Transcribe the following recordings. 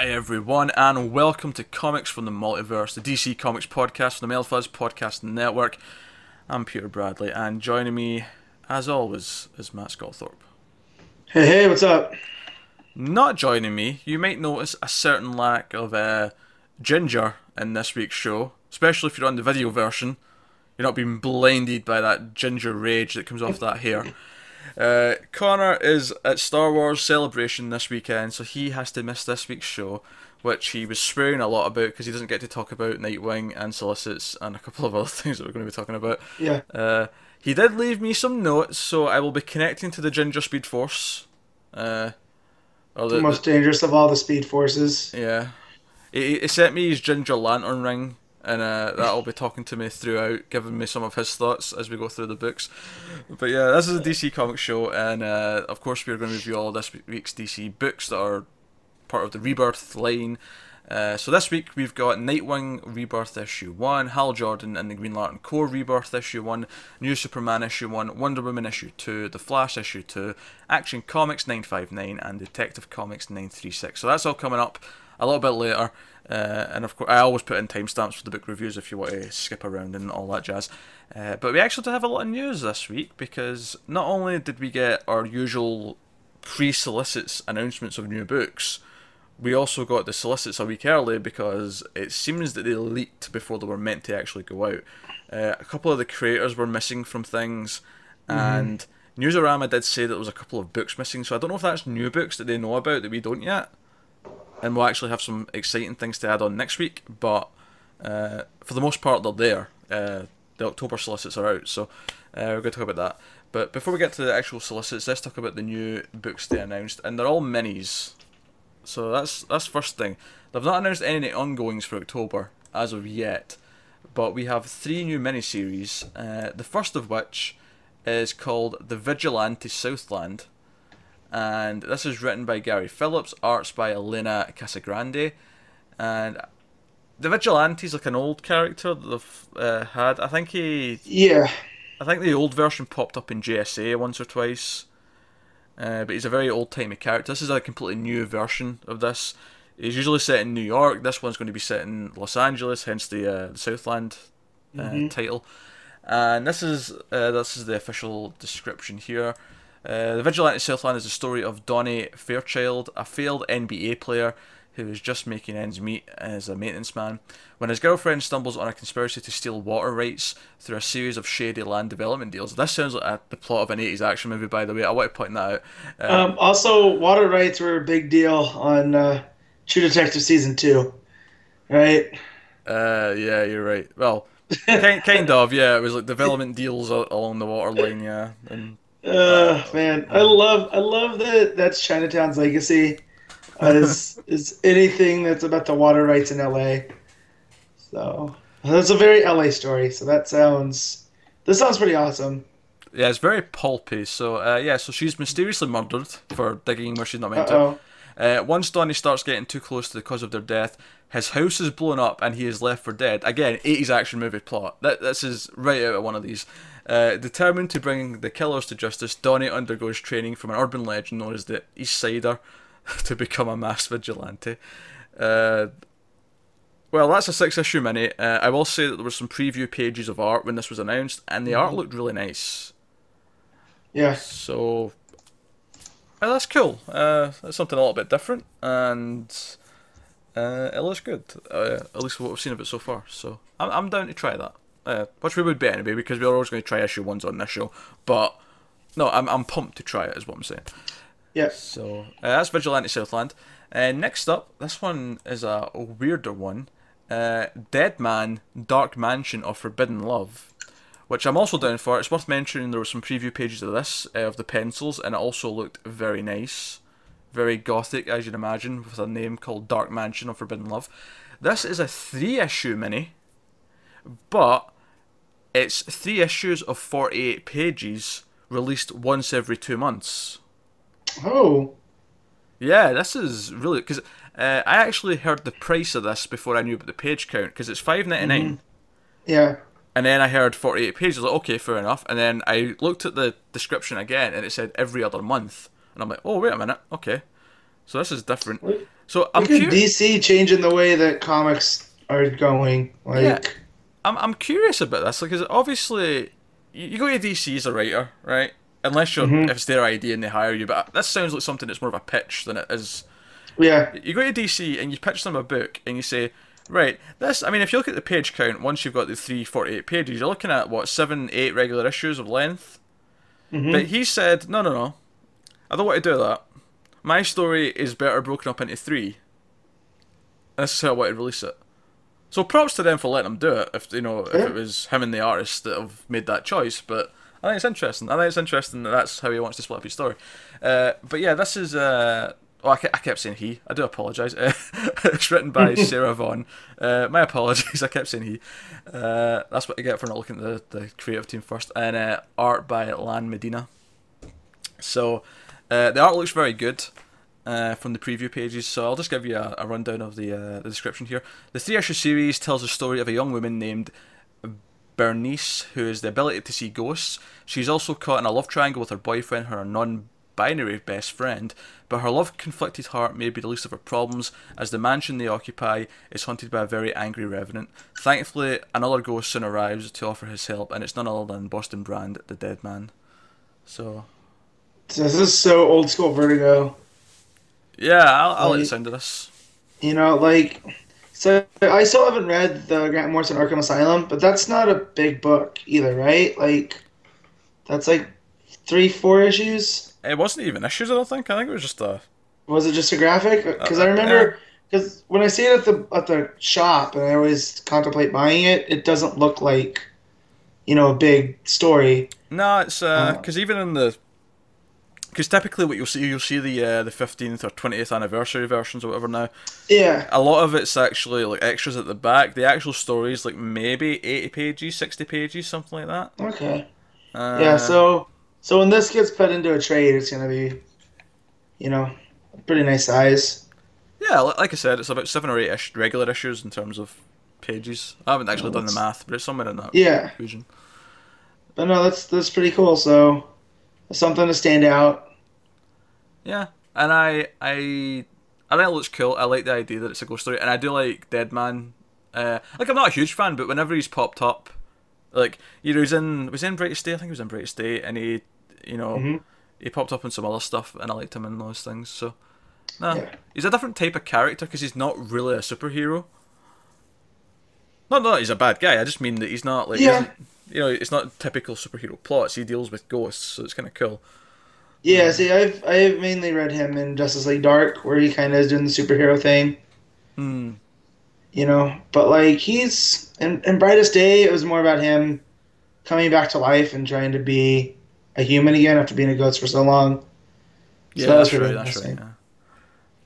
Hi everyone, and welcome to Comics from the Multiverse, the DC Comics podcast from the Melfuzz Podcast Network. I'm Peter Bradley, and joining me, as always, is Matt Sculthorpe. Hey, hey, what's up? Not joining me, you might notice a certain lack of uh, ginger in this week's show, especially if you're on the video version. You're not being blinded by that ginger rage that comes off that hair. Uh, Connor is at Star Wars Celebration this weekend, so he has to miss this week's show, which he was swearing a lot about because he doesn't get to talk about Nightwing and Solicits and a couple of other things that we're going to be talking about. Yeah. Uh, he did leave me some notes, so I will be connecting to the Ginger Speed Force. Uh, or The, most dangerous of all the speed forces. yeah. He, he sent me his Ginger Lantern ring, and uh, that'll be talking to me throughout, giving me some of his thoughts as we go through the books. But yeah, this is a DC comic show, and uh, of course, we're going to review all this week's DC books that are part of the Rebirth line. Uh, so this week we've got Nightwing Rebirth issue one, Hal Jordan and the Green Lantern Corps Rebirth issue one, New Superman issue one, Wonder Woman issue two, The Flash issue two, Action Comics nine five nine, and Detective Comics nine three six. So that's all coming up a little bit later. Uh, and of course, I always put in timestamps for the book reviews if you want to skip around and all that jazz. Uh, but we actually did have a lot of news this week because not only did we get our usual pre-solicits announcements of new books, we also got the solicits a week early because it seems that they leaked before they were meant to actually go out. Uh, a couple of the creators were missing from things, and Newsarama did say that there was a couple of books missing. So I don't know if that's new books that they know about that we don't yet, and we'll actually have some exciting things to add on next week. But uh, for the most part, they're there. Uh, the October solicits are out, so uh, we're going to talk about that. But before we get to the actual solicits, let's talk about the new books they announced, and they're all minis. So that's that's first thing. They've not announced any ongoings for October as of yet, but we have three new miniseries. Uh, the first of which is called The Vigilante Southland, and this is written by Gary Phillips, arts by Elena Casagrande, and the Vigilante's like an old character that they've uh, had. I think he Yeah. I think the old version popped up in JSA once or twice, uh, but he's a very old timey character. This is a completely new version of this. He's usually set in New York. This one's going to be set in Los Angeles, hence the, uh, the Southland uh, title. And this is uh, this is the official description here. Uh, the Vigilante Southland is the story of Donny Fairchild, a failed NBA player who is just making ends meet as a maintenance man. When his girlfriend stumbles on a conspiracy to steal water rights through a series of shady land development deals. This sounds like a, the plot of an 80s action movie, by the way. I want to point that out. Uh, Um, also, water rights were a big deal on uh, True Detective season two, right? uh, yeah, you're right. Well, kind, kind of, yeah. It was like development deals along the water line, yeah. And Uh, man, I love, I love that. That's Chinatown's legacy. Uh, is is anything that's about the water rights in LA. So that's a very LA story. So that sounds, this sounds pretty awesome. yeah, it's very pulpy. So, uh, yeah, so she's mysteriously murdered for digging where she's not meant to. Uh, once Donnie starts getting too close to the cause of their death, his house is blown up and he is left for dead. Again, 80s action movie plot. That, this is right out of one of these. Uh, determined to bring the killers to justice, Donnie undergoes training from an urban legend known as the East Sider to become a mass vigilante. Uh, well, that's a six issue mini. Uh, I will say that there were some preview pages of art when this was announced, and the art looked really nice. Yeah. So uh, that's cool. Uh, that's something a little bit different, and uh, it looks good. Uh, at least what we've seen of it so far. So I'm, I'm down to try that. Uh, which we would be anyway, because we're always going to try issue ones on this show. But no, I'm I'm pumped to try it. Is what I'm saying. Yeah. So uh, that's Vigilante Southland. Uh, next up, this one is a weirder one. Uh, Dead Man, Dark Mansion of Forbidden Love, which I'm also down for. It's worth mentioning there were some preview pages of this uh, of the pencils, and it also looked very nice, very gothic as you'd imagine, with a name called Dark Mansion of Forbidden Love. This is a three issue mini, but it's three issues of 48 pages released once every two months. Oh. Yeah, this is really because uh, I actually heard the price of this before I knew about the page count because it's five Yeah. And then I heard forty eight pages. Like, okay, fair enough. And then I looked at the description again, and it said every other month, and I'm like, oh wait a minute, okay, so this is different. So I'm Look at curious. DC changing the way that comics are going. Like, Yeah. I'm I'm curious about this because obviously you, go to DC as a writer, right? Unless you're Mhm. if it's their idea and they hire you, but this sounds like something that's more of a pitch than it is. yeah, You go to DC and you pitch them a book and you say, right, this. I mean, if you look at the page count, once you've got the three forty eight pages, you're looking at what seven, eight regular issues of length. Mhm. But he said, no, no, no, I don't want to do that. My story is better broken up into three. And this is how I want to release it. So props to them for letting him do it. If you know, if it was him and the artist that have made that choice, but I think it's interesting. I think it's interesting that that's how he wants to split up his story. Uh, but yeah, this is. Uh, oh, I, ke- I kept saying he. I do apologise. it's written by Sarah Vaughn. Uh, my apologies. I kept saying he. Uh, that's what I get for not looking at the, the creative team first. And uh, art by Lan Medina. So uh, the art looks very good uh, from the preview pages. So I'll just give you a, a rundown of the uh, the description here. The three issue series tells the story of a young woman named Bernice who has the ability to see ghosts. She's also caught in a love triangle with her boyfriend, her non-binary best friend. But her love-conflicted heart may be the least of her problems, as the mansion they occupy is haunted by a very angry revenant. Thankfully, another ghost soon arrives to offer his help, and it's none other than Boston Brand, the dead man. So this is so old school Vertigo. Yeah, I'll, I'll let you sound of this. You know, like, so I still haven't read the Grant Morrison Arkham Asylum, but that's not a big book either, right? Like, that's like three, four issues. It wasn't even issues, I don't think. I think it was just a. Was it just a graphic? Because Uh, I remember, because when I see it at the at the shop, and I always contemplate buying it, it doesn't look like, you know, a big story. No, it's because even in the. Because typically, what you'll see, you'll see the uh, the fifteenth or twentieth anniversary versions or whatever. Now, Yeah, a lot of it's actually like extras at the back. The actual story is like maybe eighty pages, sixty pages, something like that. okay. Uh, Yeah, so so when this gets put into a trade, it's gonna be, you know, pretty nice size. yeah, like I said, it's about seven or eight ish, regular issues in terms of pages. I haven't actually Oh, done the math, but it's somewhere in that Yeah, region. but no, that's that's pretty cool. So something to stand out. Yeah, and I I I think it looks cool. I like the idea that it's a ghost story, and I do like Dead Man. Uh, like I'm not a huge fan, but whenever he's popped up, like you know, he's in was he in Brightest Day. I think he was in Brightest Day, and he you know Mhm. he popped up in some other stuff, and I liked him in those things. So, no, Yeah. he's a different type of character because he's not really a superhero. Not that he's a bad guy. I just mean that he's not like Yeah. isn't- you know it's not typical superhero plots. He deals with ghosts, so it's kind of cool. Yeah, see, I've I've mainly read him in Justice League Dark, where he kind of is doing the superhero thing, Hmm. You know. But like he's in, in Brightest Day, it was more about him coming back to life and trying to be a human again after being a ghost for so long. Yeah, that that's really right. That's right. interesting.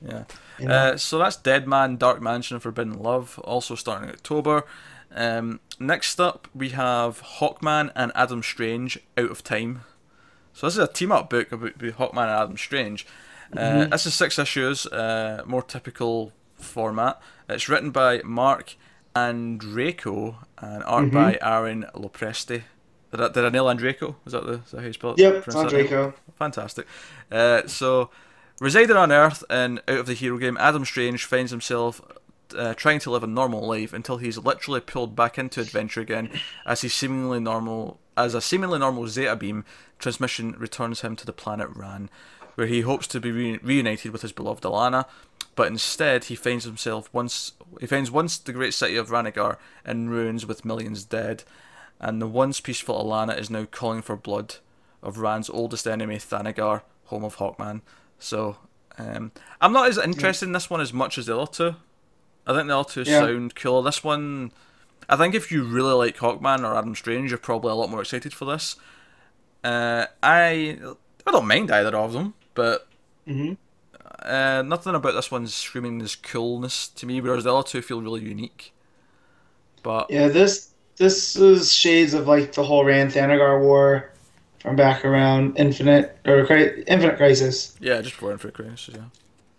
Yeah. Yeah. You know? Uh, so that's Dead Man, Dark Mansion, and Forbidden Love, also starting in October. Um, next up, we have Hawkman and Adam Strange, Out of Time. So this is a team-up book about Hawkman and Adam Strange. Uh, Mhm. This is six issues, uh, more typical format. It's written by Marc Andreyko and art Mhm. by Aaron Lopresti. Did I, did I nail Andreyko? Is that the is that how you spell it? yep, it's pronounce on that name? Draco. Fantastic. Uh, so, residing on Earth and out of the hero game, Adam Strange finds himself uh, trying to live a normal life until he's literally pulled back into adventure again, as he seemingly normal as a seemingly normal Zeta beam transmission returns him to the planet Rann, where he hopes to be re- reunited with his beloved Alanna. But instead, he finds himself once he finds once the great city of Rannagar in ruins with millions dead, and the once peaceful Alanna is now calling for blood of Rann's oldest enemy, Thanagar, home of Hawkman. So, um, I'm not as interested in this one as much as the other two. I think the other two Yeah. sound cooler. This one, I think if you really like Hawkman or Adam Strange, you're probably a lot more excited for this. Uh, I I don't mind either of them, but hmm uh, nothing about this one screaming this coolness to me, whereas the other two feel really unique. But Yeah, this this is shades of like the whole Rann Thanagar war from back around Infinite or Cri- Infinite Crisis. yeah, just before Infinite Crisis, yeah.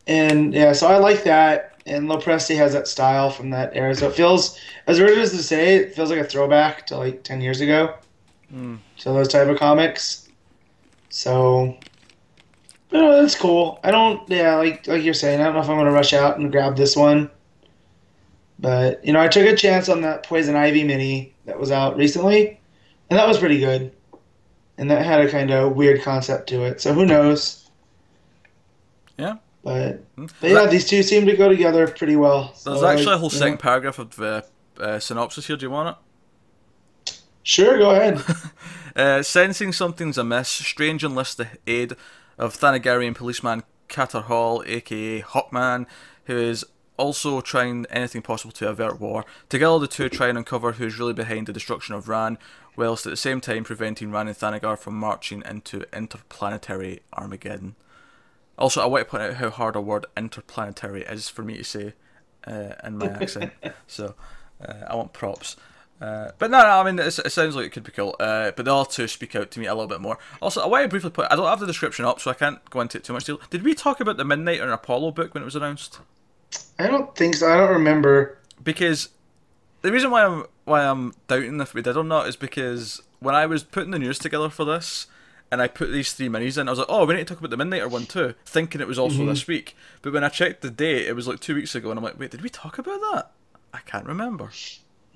And yeah, so I like that. And Lopresti has that style from that era. So it feels, as weird as to say, it feels like a throwback to like 10 years ago Mm. to those type of comics. So, No, that's cool. I don't. Yeah, like like you're saying, I don't know if I'm gonna rush out and grab this one. But you know, I took a chance on that Poison Ivy mini that was out recently, and that was pretty good. And that had a kind of weird concept to it. So who knows? Yeah. But, but yeah, these two seem to go together pretty well. There's So, actually a whole second know. paragraph of the uh, synopsis here. Do you want it? Sure, go ahead. Uh, sensing something's amiss, Strange enlists the aid of Thanagarian policeman Katar Hol, aka Hawkman, who is also trying anything possible to avert war. Together, the two try and uncover who's really behind the destruction of Rann, whilst at the same time preventing Rann and Thanagar from marching into interplanetary Armageddon. Also, I want to point out how hard a word interplanetary is for me to say uh, in my accent. So, uh, I want props. Uh, but no, no, I mean, it's, it sounds like it could be cool. Uh, but the other two speak out to me a little bit more. Also, I want to briefly put, I don't have the description up, so I can't go into it too much. Detail. Did we talk about the Midnight and Apollo book when it was announced? I don't think so. I don't remember. Because the reason why I'm why I'm doubting if we did or not is because when I was putting the news together for this, and I put these three minis in, I was like, oh, we need to talk about the Midnighter one too, thinking it was also this week. But when I checked the date, it was like two weeks ago, and I'm like, wait, did we talk about that? I can't remember.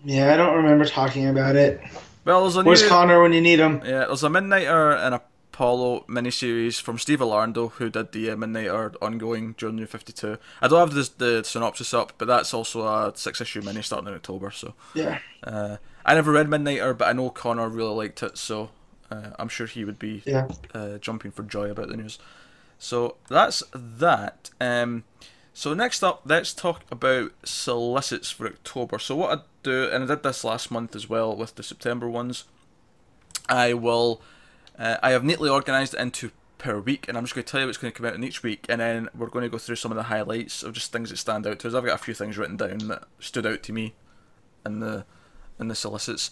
Yeah, I don't remember talking about it. Well, there's a Where's new, Connor when you need him? yeah, there's a Midnighter and Apollo miniseries from Steve Orlando, who did the uh, Midnighter ongoing during New 52. I don't have the, the synopsis up, but that's also a six issue mini starting in October, so. Yeah. Uh, I never read Midnighter, but I know Connor really liked it, so uh, I'm sure he would be Yeah. uh, jumping for joy about the news. So that's that. Um, so next up, let's talk about solicits for October. So what I do, and I did this last month as well with the September ones. I will, uh, I have neatly organised it into per week, and I'm just going to tell you what's going to come out in each week, and then we're going to go through some of the highlights of just things that stand out to us. I've got a few things written down that stood out to me in the in the solicits.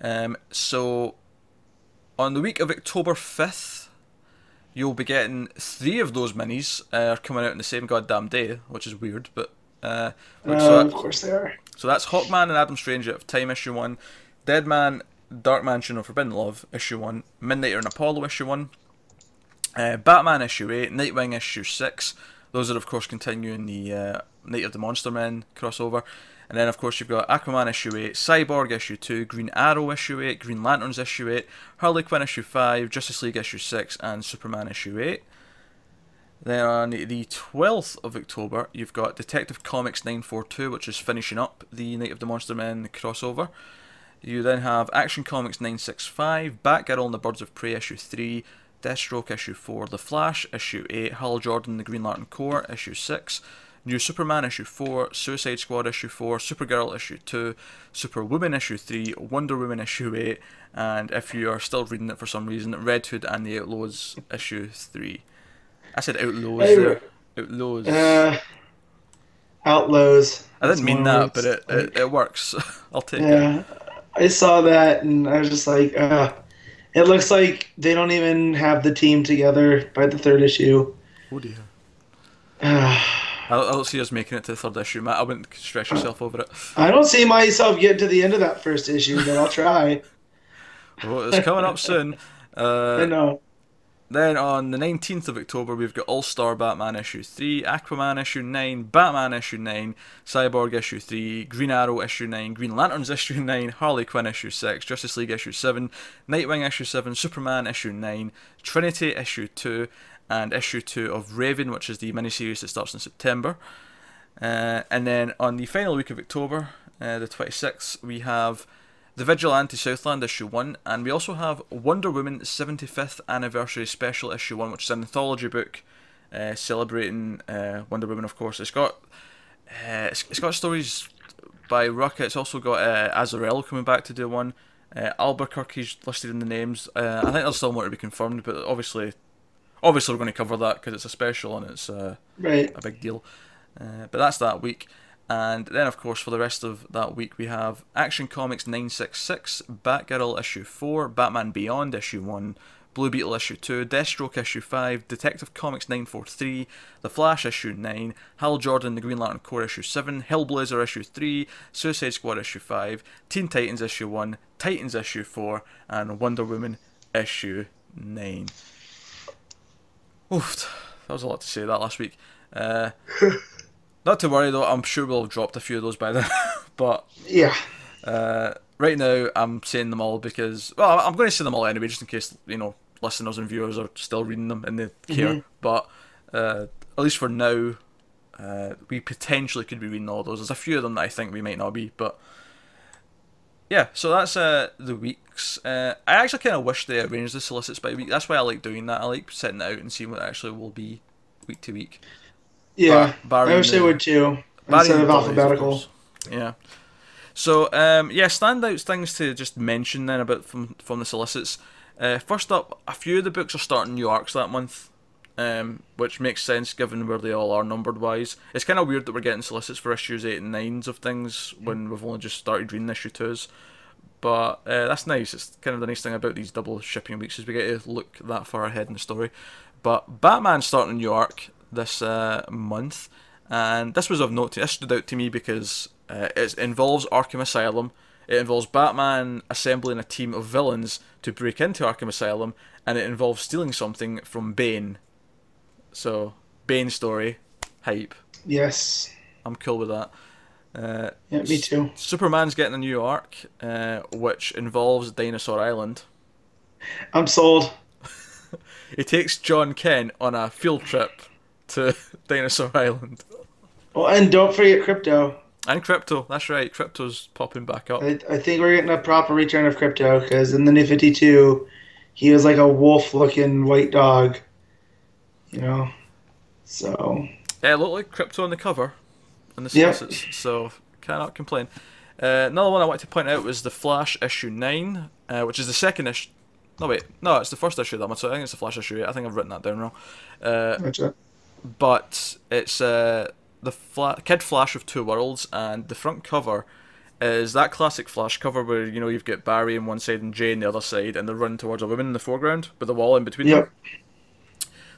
Um, so on the week of October fifth, you'll be getting three of those minis uh, coming out on the same goddamn day, which is weird, but uh, Uh, so, of course they are. so that's Hawkman and Adam Strange out of Time issue one, Dead Man, Dark Mansion of Forbidden Love issue one, Midnighter and Apollo issue one, uh, Batman issue eight, Nightwing issue six. Those are of course continuing the uh, Night of the Monster Men crossover. And then, of course, you've got Aquaman issue 8, Cyborg issue 2, Green Arrow issue 8, Green Lanterns issue 8, Harley Quinn issue 5, Justice League issue 6, and Superman issue 8. Then on the 12th of October, you've got Detective Comics 942, which is finishing up the Night of the Monster Men crossover. You then have Action Comics 965, Batgirl and the Birds of Prey issue 3, Deathstroke issue 4, The Flash issue 8, Hal Jordan the Green Lantern Corps issue 6, New Superman issue 4, Suicide Squad issue 4, Supergirl issue 2, Superwoman issue 3, Wonder Woman issue 8, and if you are still reading it for some reason, Red Hood and the Outlaws issue 3. I said Outlaws Hey. Outlaws. Uh, Outlaws. I didn't mean that, word. but it, it, it works. I'll take it. Yeah, I saw that and I was just like, uh, it looks like they don't even have the team together by the third issue. Oh dear. Uh, I I don't see us making it to the third issue, Matt. I wouldn't stress yourself over it. I don't see myself getting to the end of that first issue, but I'll try. Well, it's coming up soon. I Uh, know. Then on the 19th of October, we've got All Star Batman issue 3, Aquaman issue 9, Batman issue 9, Cyborg issue 3, Green Arrow issue 9, Green Lanterns issue 9, Harley Quinn issue 6, Justice League issue 7, Nightwing issue 7, Superman issue 9, Trinity issue 2, and issue 2 of Raven, which is the miniseries that starts in September. Uh, and then on the final week of October, uh, the 26th, we have The Vigilante Southland issue 1, and we also have Wonder Woman 75th Anniversary Special issue 1, which is an anthology book uh, celebrating uh, Wonder Woman, of course. It's got uh, it's, it's got stories by Rucka. It's also got uh, Azzarello coming back to do one. Uh, Albuquerque's listed in the names. Uh, I think there's still more to be confirmed, but obviously, obviously we're going to cover that because it's a special and it's uh, Right. a big deal. Uh, but that's that week. And then, of course, for the rest of that week, we have Action Comics 966, Batgirl issue 4, Batman Beyond issue 1, Blue Beetle issue 2, Deathstroke issue 5, Detective Comics 943, The Flash issue 9, Hal Jordan The Green Lantern Corps issue 7, Hellblazer issue 3, Suicide Squad issue 5, Teen Titans issue 1, Titans issue 4, and Wonder Woman issue 9. Uh, Uh, Then, of course, for the rest of that week, we have Action Comics 966, Batgirl issue 4, Batman Beyond issue 1, Blue Beetle issue 2, Deathstroke issue 5, Detective Comics 943, The Flash issue 9, Hal Jordan The Green Lantern Corps issue 7, Hellblazer issue 3, Suicide Squad issue 5, Teen Titans issue 1, Titans issue 4, and Wonder Woman issue 9. Oof, that was a lot to say that last week. Uh, not to worry though, I'm sure we'll have dropped a few of those by then. but Yeah. uh, right now, I'm saying them all because well, I'm going to say them all anyway, just in case you know listeners and viewers are still reading them and they care. But uh, at least for now, uh, we potentially could be reading all those. There's a few of them that I think we might not be, but yeah. So that's uh, the weeks. Uh, I actually kind of wish they arranged the solicits by week. That's why I like doing that. I like setting it out and seeing what it actually will be week to week. Yeah. Bar- I wish they would too. Instead of alphabetical. course. yeah. So um, yeah, standouts things to just mention then about from from the solicits. Uh, first up, a few of the books are starting new arcs that month, um, which makes sense given where they all are numbered wise. It's kind of weird that we're getting solicits for issues eight and nines of things when we've only just started reading issue twos. But uh, that's nice. It's kind of the nice thing about these double shipping weeks is we get to look that far ahead in the story. But Batman starting a new arc this uh, month, and this was of note. To, this stood out to me because uh, it involves Arkham Asylum. It involves Batman assembling a team of villains to break into Arkham Asylum, and it involves stealing something from Bane. So Bane story, hype. Yes. I'm cool with that. Uh, Yeah, me too. Superman's getting a new arc, uh, which involves Dinosaur Island. I'm sold. He takes Jon Kent on a field trip to Dinosaur Island. Well, and don't forget Krypto. And Krypto, that's right, Krypto's popping back up. I, I think we're getting a proper return of Krypto because in the New 52, he was like a wolf looking white dog. You know? So, Yeah, it looked like Krypto on the cover in the Yeah. solicits, so cannot complain. Uh, another one I wanted to point out was the Flash issue 9, uh, which is the second issue. No, wait, no, it's the first issue of that one, so I think it's the Flash issue 8. I think I've written that down wrong. Uh, it. But it's uh, the Fla- Kid Flash of Two Worlds, and the front cover is that classic Flash cover where you know you've got Barry on one side and Jay on the other side, and they're running towards a woman in the foreground with a wall in between them. Yep.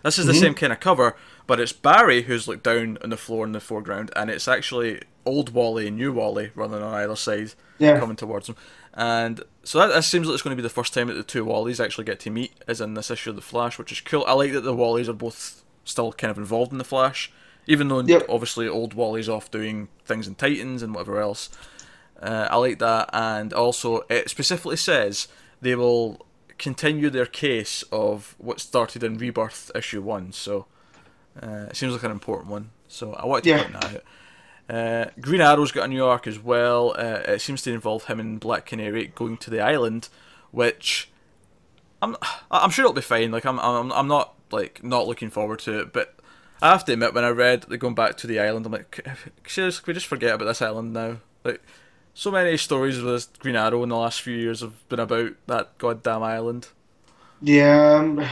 This is the same kind of cover, but it's Barry who's looked down on the floor in the foreground, and it's actually old Wally and new Wally running on either side, Yeah. coming towards him. And so that, that seems like it's going to be the first time that the two Wallies actually get to meet, as in this issue of the Flash, which is cool. I like that the Wallies are both still kind of involved in the Flash, even though Yep. obviously old Wally's off doing things in Titans and whatever else. Uh, I like that, and also it specifically says they will continue their case of what started in Rebirth issue one. So uh, it seems like an important one. So I wanted to Yeah. point that out. Uh, Green Arrow's got a new arc as well. Uh, it seems to involve him and Black Canary going to the island, which I'm I'm sure it'll be fine. Like I'm I'm I'm not like not looking forward to it, but I have to admit when I read they're going back to the island, I'm like, seriously, can we just forget about this island now? Like, so many stories with this Green Arrow in the last few years have been about that goddamn island. Yeah. Um,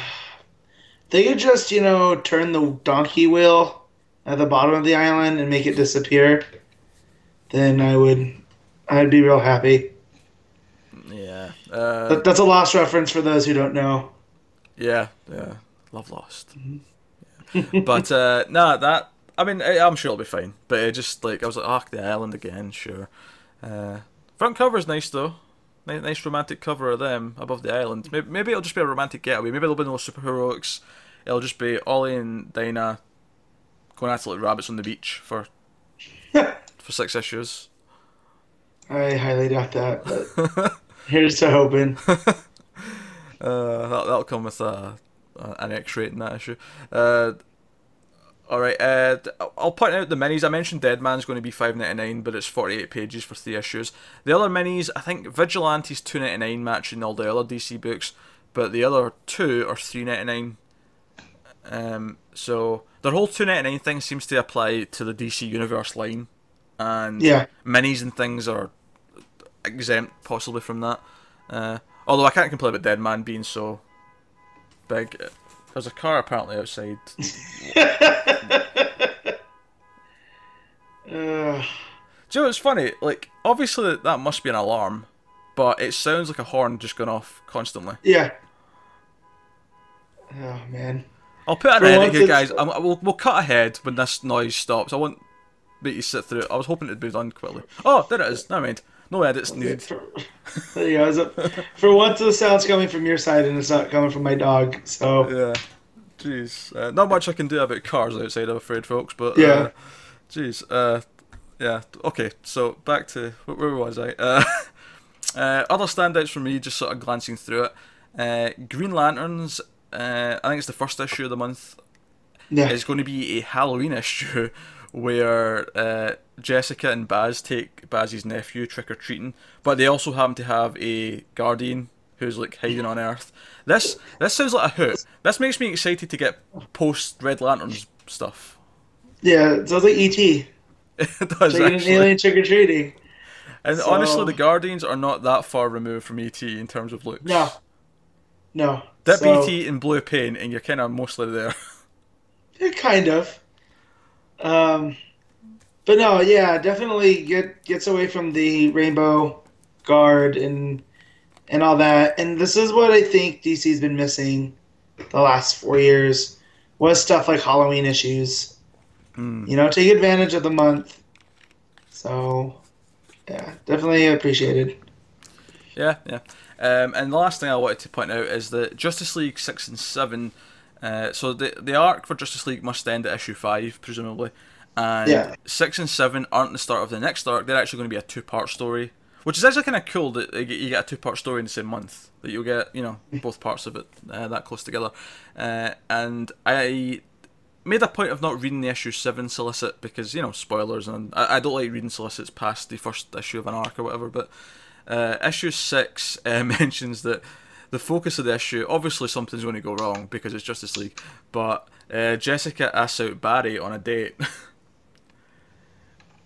they could just, you know, turn the donkey wheel at the bottom of the island and make it disappear. Then I would, I'd be real happy. Yeah. Uh, That, that's a lost reference for those who don't know. Yeah, yeah, love Lost. Yeah. but uh, nah, that I mean, I, I'm sure it'll be fine. But it just like I was like, ah, the island again, sure. Uh, front cover's nice though. Nice, nice romantic cover of them above the island. Maybe, maybe it'll just be a romantic getaway. Maybe there'll be no superheroics. It'll just be Ollie and Dinah going it like rabbits on the beach for for six issues. I highly doubt that, but here's to hoping. Uh, that, that'll come with a, a, an X rate in that issue. Uh, all right. Uh, I'll point out the minis. I mentioned Dead Man's going to be five ninety nine, but it's forty eight pages for three issues. The other minis, I think Vigilante's two ninety nine, matching all the other DC books, but the other two are three ninety nine. Um, so their whole two ninety nine thing seems to apply to the DC Universe line, and Yeah. minis and things are exempt possibly from that. Uh, although I can't complain about Dead Man being so big. There's a car apparently outside. Uh, Do you know what's funny? Like, obviously that must be an alarm, but it sounds like a horn just going off constantly. yeah. Oh man. I'll put an once here, it's- guys. I'm, we'll, we'll cut ahead when this noise stops. I won't make you sit through it. I was hoping it'd be done quickly. Oh, there it is. Never mind. No edits needed. For, there you go. So, for once, the sound's coming from your side and it's not coming from my dog. So Yeah. Jeez, uh, not much I can do about cars outside. I'm afraid, folks. But Yeah. uh, jeez, uh, yeah. Okay, so back to where, was I? Uh, uh, other standouts for me, just sort of glancing through it. Uh, Green Lanterns. Uh, I think it's the first issue of the month. Yeah. It's going to be a Halloween issue where uh, Jessica and Baz take Baz's nephew trick or treating, but they also happen to have a guardian who's like hiding on Earth. This this sounds like a hoot. This makes me excited to get post Red Lanterns stuff. Yeah, it sounds like E.T. it does an actually. alien trick or treating. And So- honestly, the Guardians are not that far removed from ET in terms of looks. No. No. Dip So- ET in blue paint, and you're kind of mostly there. Yeah, kind of. Um, but no, yeah, definitely get gets away from the rainbow guard and and all that. And this is what I think DC's been missing the last four years was stuff like Halloween issues. Hmm. You know, take advantage of the month. So, yeah, definitely appreciated. Yeah, yeah. Um, and the last thing I wanted to point out is that Justice League six and seven. Uh, so the the arc for Justice League must end at issue five, presumably, and Yeah. six and seven aren't the start of the next arc. They're actually going to be a two part story, which is actually kind of cool that you get- a two part story in the same month. That you'll get you know both parts of it uh, that close together. Uh, and I made a point of not reading the issue seven solicit because you know spoilers and I, I don't like reading solicits past the first issue of an arc or whatever. But uh, issue six uh, mentions that the focus of the issue obviously something's going to go wrong because it's Justice League, but uh, Jessica asks out Barry on a date.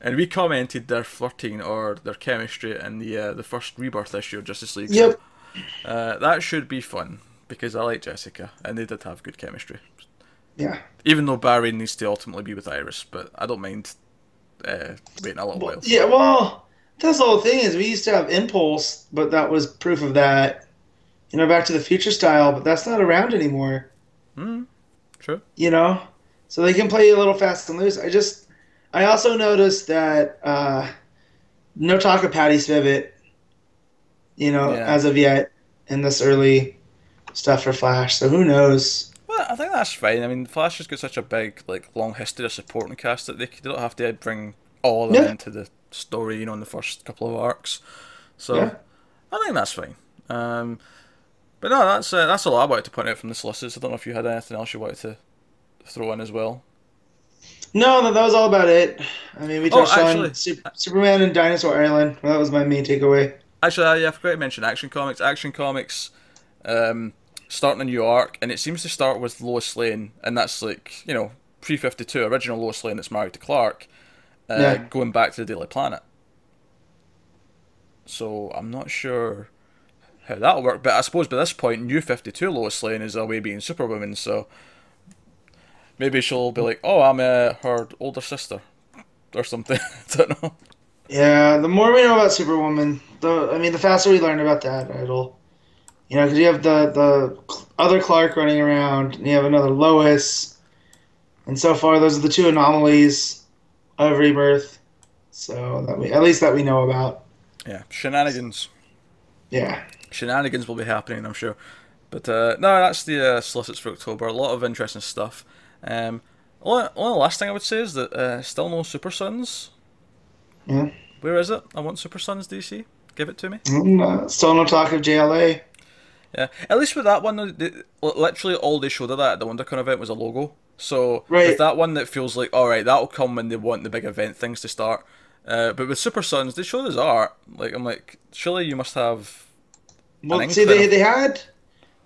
And we commented their flirting or their chemistry in the uh, the first rebirth issue of Justice League. Yep. So, uh, that should be fun because I like Jessica and they did have good chemistry. Yeah. Even though Barry needs to ultimately be with Iris, but I don't mind uh, waiting a little Well, while. yeah, well, that's the whole thing is we used to have Impulse, but that was proof of that. You know, Back to the Future style, but that's not around anymore. Hmm. True. You know, so they can play a little fast and loose. I just, I also noticed that uh, no talk of Patty Spivot. You know, Yeah. as of yet in this early stuff for Flash. So who knows? Well, I think that's fine. I mean, Flash has got such a big, like, long history of supporting cast that they, they don't have to bring all of them Yeah. into the story, you know, in the first couple of arcs. So, Yeah. I think that's fine. Um, but no, that's uh, that's all I wanted to point out from the solicits. I don't know if you had anything else you wanted to throw in as well. No, that, that was all about it. I mean, we Oh, touched actually- on Sup- Superman and Dinosaur Island. Well, that was my main takeaway. Actually, yeah, I forgot to mention Action Comics. Action Comics, um, starting a new arc, and it seems to start with Lois Lane, and that's like you know pre fifty two original Lois Lane that's married to Clark, uh, Yeah. going back to the Daily Planet. So I'm not sure how that'll work, but I suppose by this point, New Fifty Two Lois Lane is away being Superwoman, so maybe she'll be like, "Oh, I'm uh, her older sister," or something. I don't know. Yeah, the more we know about Superwoman, the I mean, the faster we learn about that, it'll, you know, because you have the the other Clark running around, and you have another Lois, and so far those are the two anomalies of Rebirth. So that we at least that we know about. Yeah, shenanigans. Yeah, shenanigans will be happening, I'm sure. But uh, no, that's the uh, solicits for October. A lot of interesting stuff. Um, only, only last thing I would say is that uh, still no Super Sons. yeah. Where is it? I want Super Sons DC. Give it to me. Uh, still no talk of JLA. Yeah. At least with that one, they, literally all they showed of that at the WonderCon event was a logo. So Right. with that one, that feels like all right, that'll come when they want the big event things to start. Uh, but with Super Sons, they showed us art. Like I'm like, surely you must have. Well, see, they they had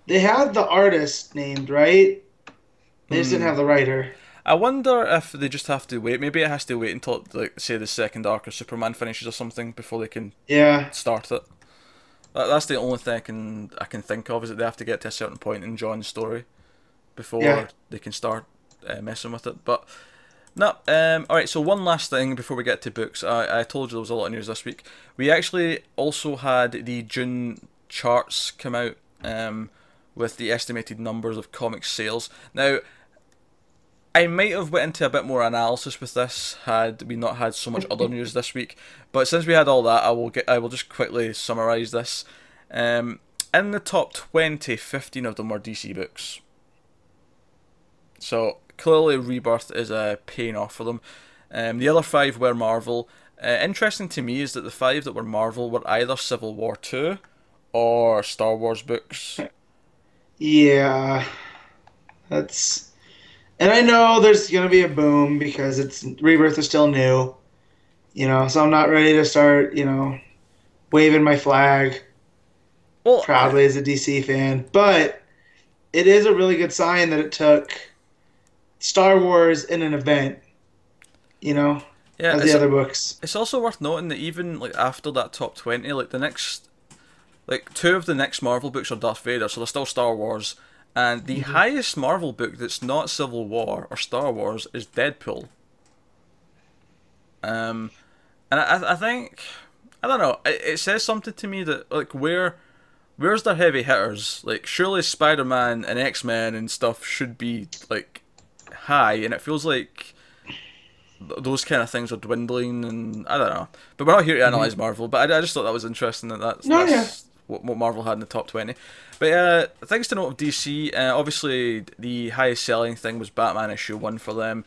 they had the artist named right. They just didn't have the writer. I wonder if they just have to wait. Maybe it has to wait until, like, say, the second arc of Superman finishes or something before they can Yeah, start it. That, that's the only thing I can I can think of is that they have to get to a certain point in Jon's story before Yeah. they can start uh, messing with it. But no, um, all right. So one last thing before we get to books, I, I told you there was a lot of news this week. We actually also had the June charts come out um, with the estimated numbers of comic sales. Now. I might have went into a bit more analysis with this had we not had so much other news this week. But since we had all that, I will get I will just quickly summarize this. Um, in the top 20, 15 of them were DC books. So clearly, Rebirth is a paying off for them. Um, the other five were Marvel. Uh, interesting to me is that the five that were Marvel were either Civil War two or Star Wars books. Yeah, that's. And I know there's gonna be a boom because it's Rebirth is still new, you know. So I'm not ready to start, you know, waving my flag Well, proudly as a DC fan. But it is a really good sign that it took Star Wars in an event, you know, yeah, as the other books. it's also worth noting that even like after that top twenty, like the next, like two of the next Marvel books are Darth Vader, so they're still Star Wars. And the highest Marvel book that's not Civil War or Star Wars is Deadpool. Um, and I, I think I don't know. It, it says something to me that like where, where's their heavy hitters? Like surely Spider Man and X Men and stuff should be like high, and it feels like th- those kind of things are dwindling, and I don't know. But we're not here to analyze Marvel. But I, I just thought that was interesting that that's, No, that's what, what Marvel had in the top twenty. But uh, things to note of DC. Uh, obviously, the highest selling thing was Batman issue one for them,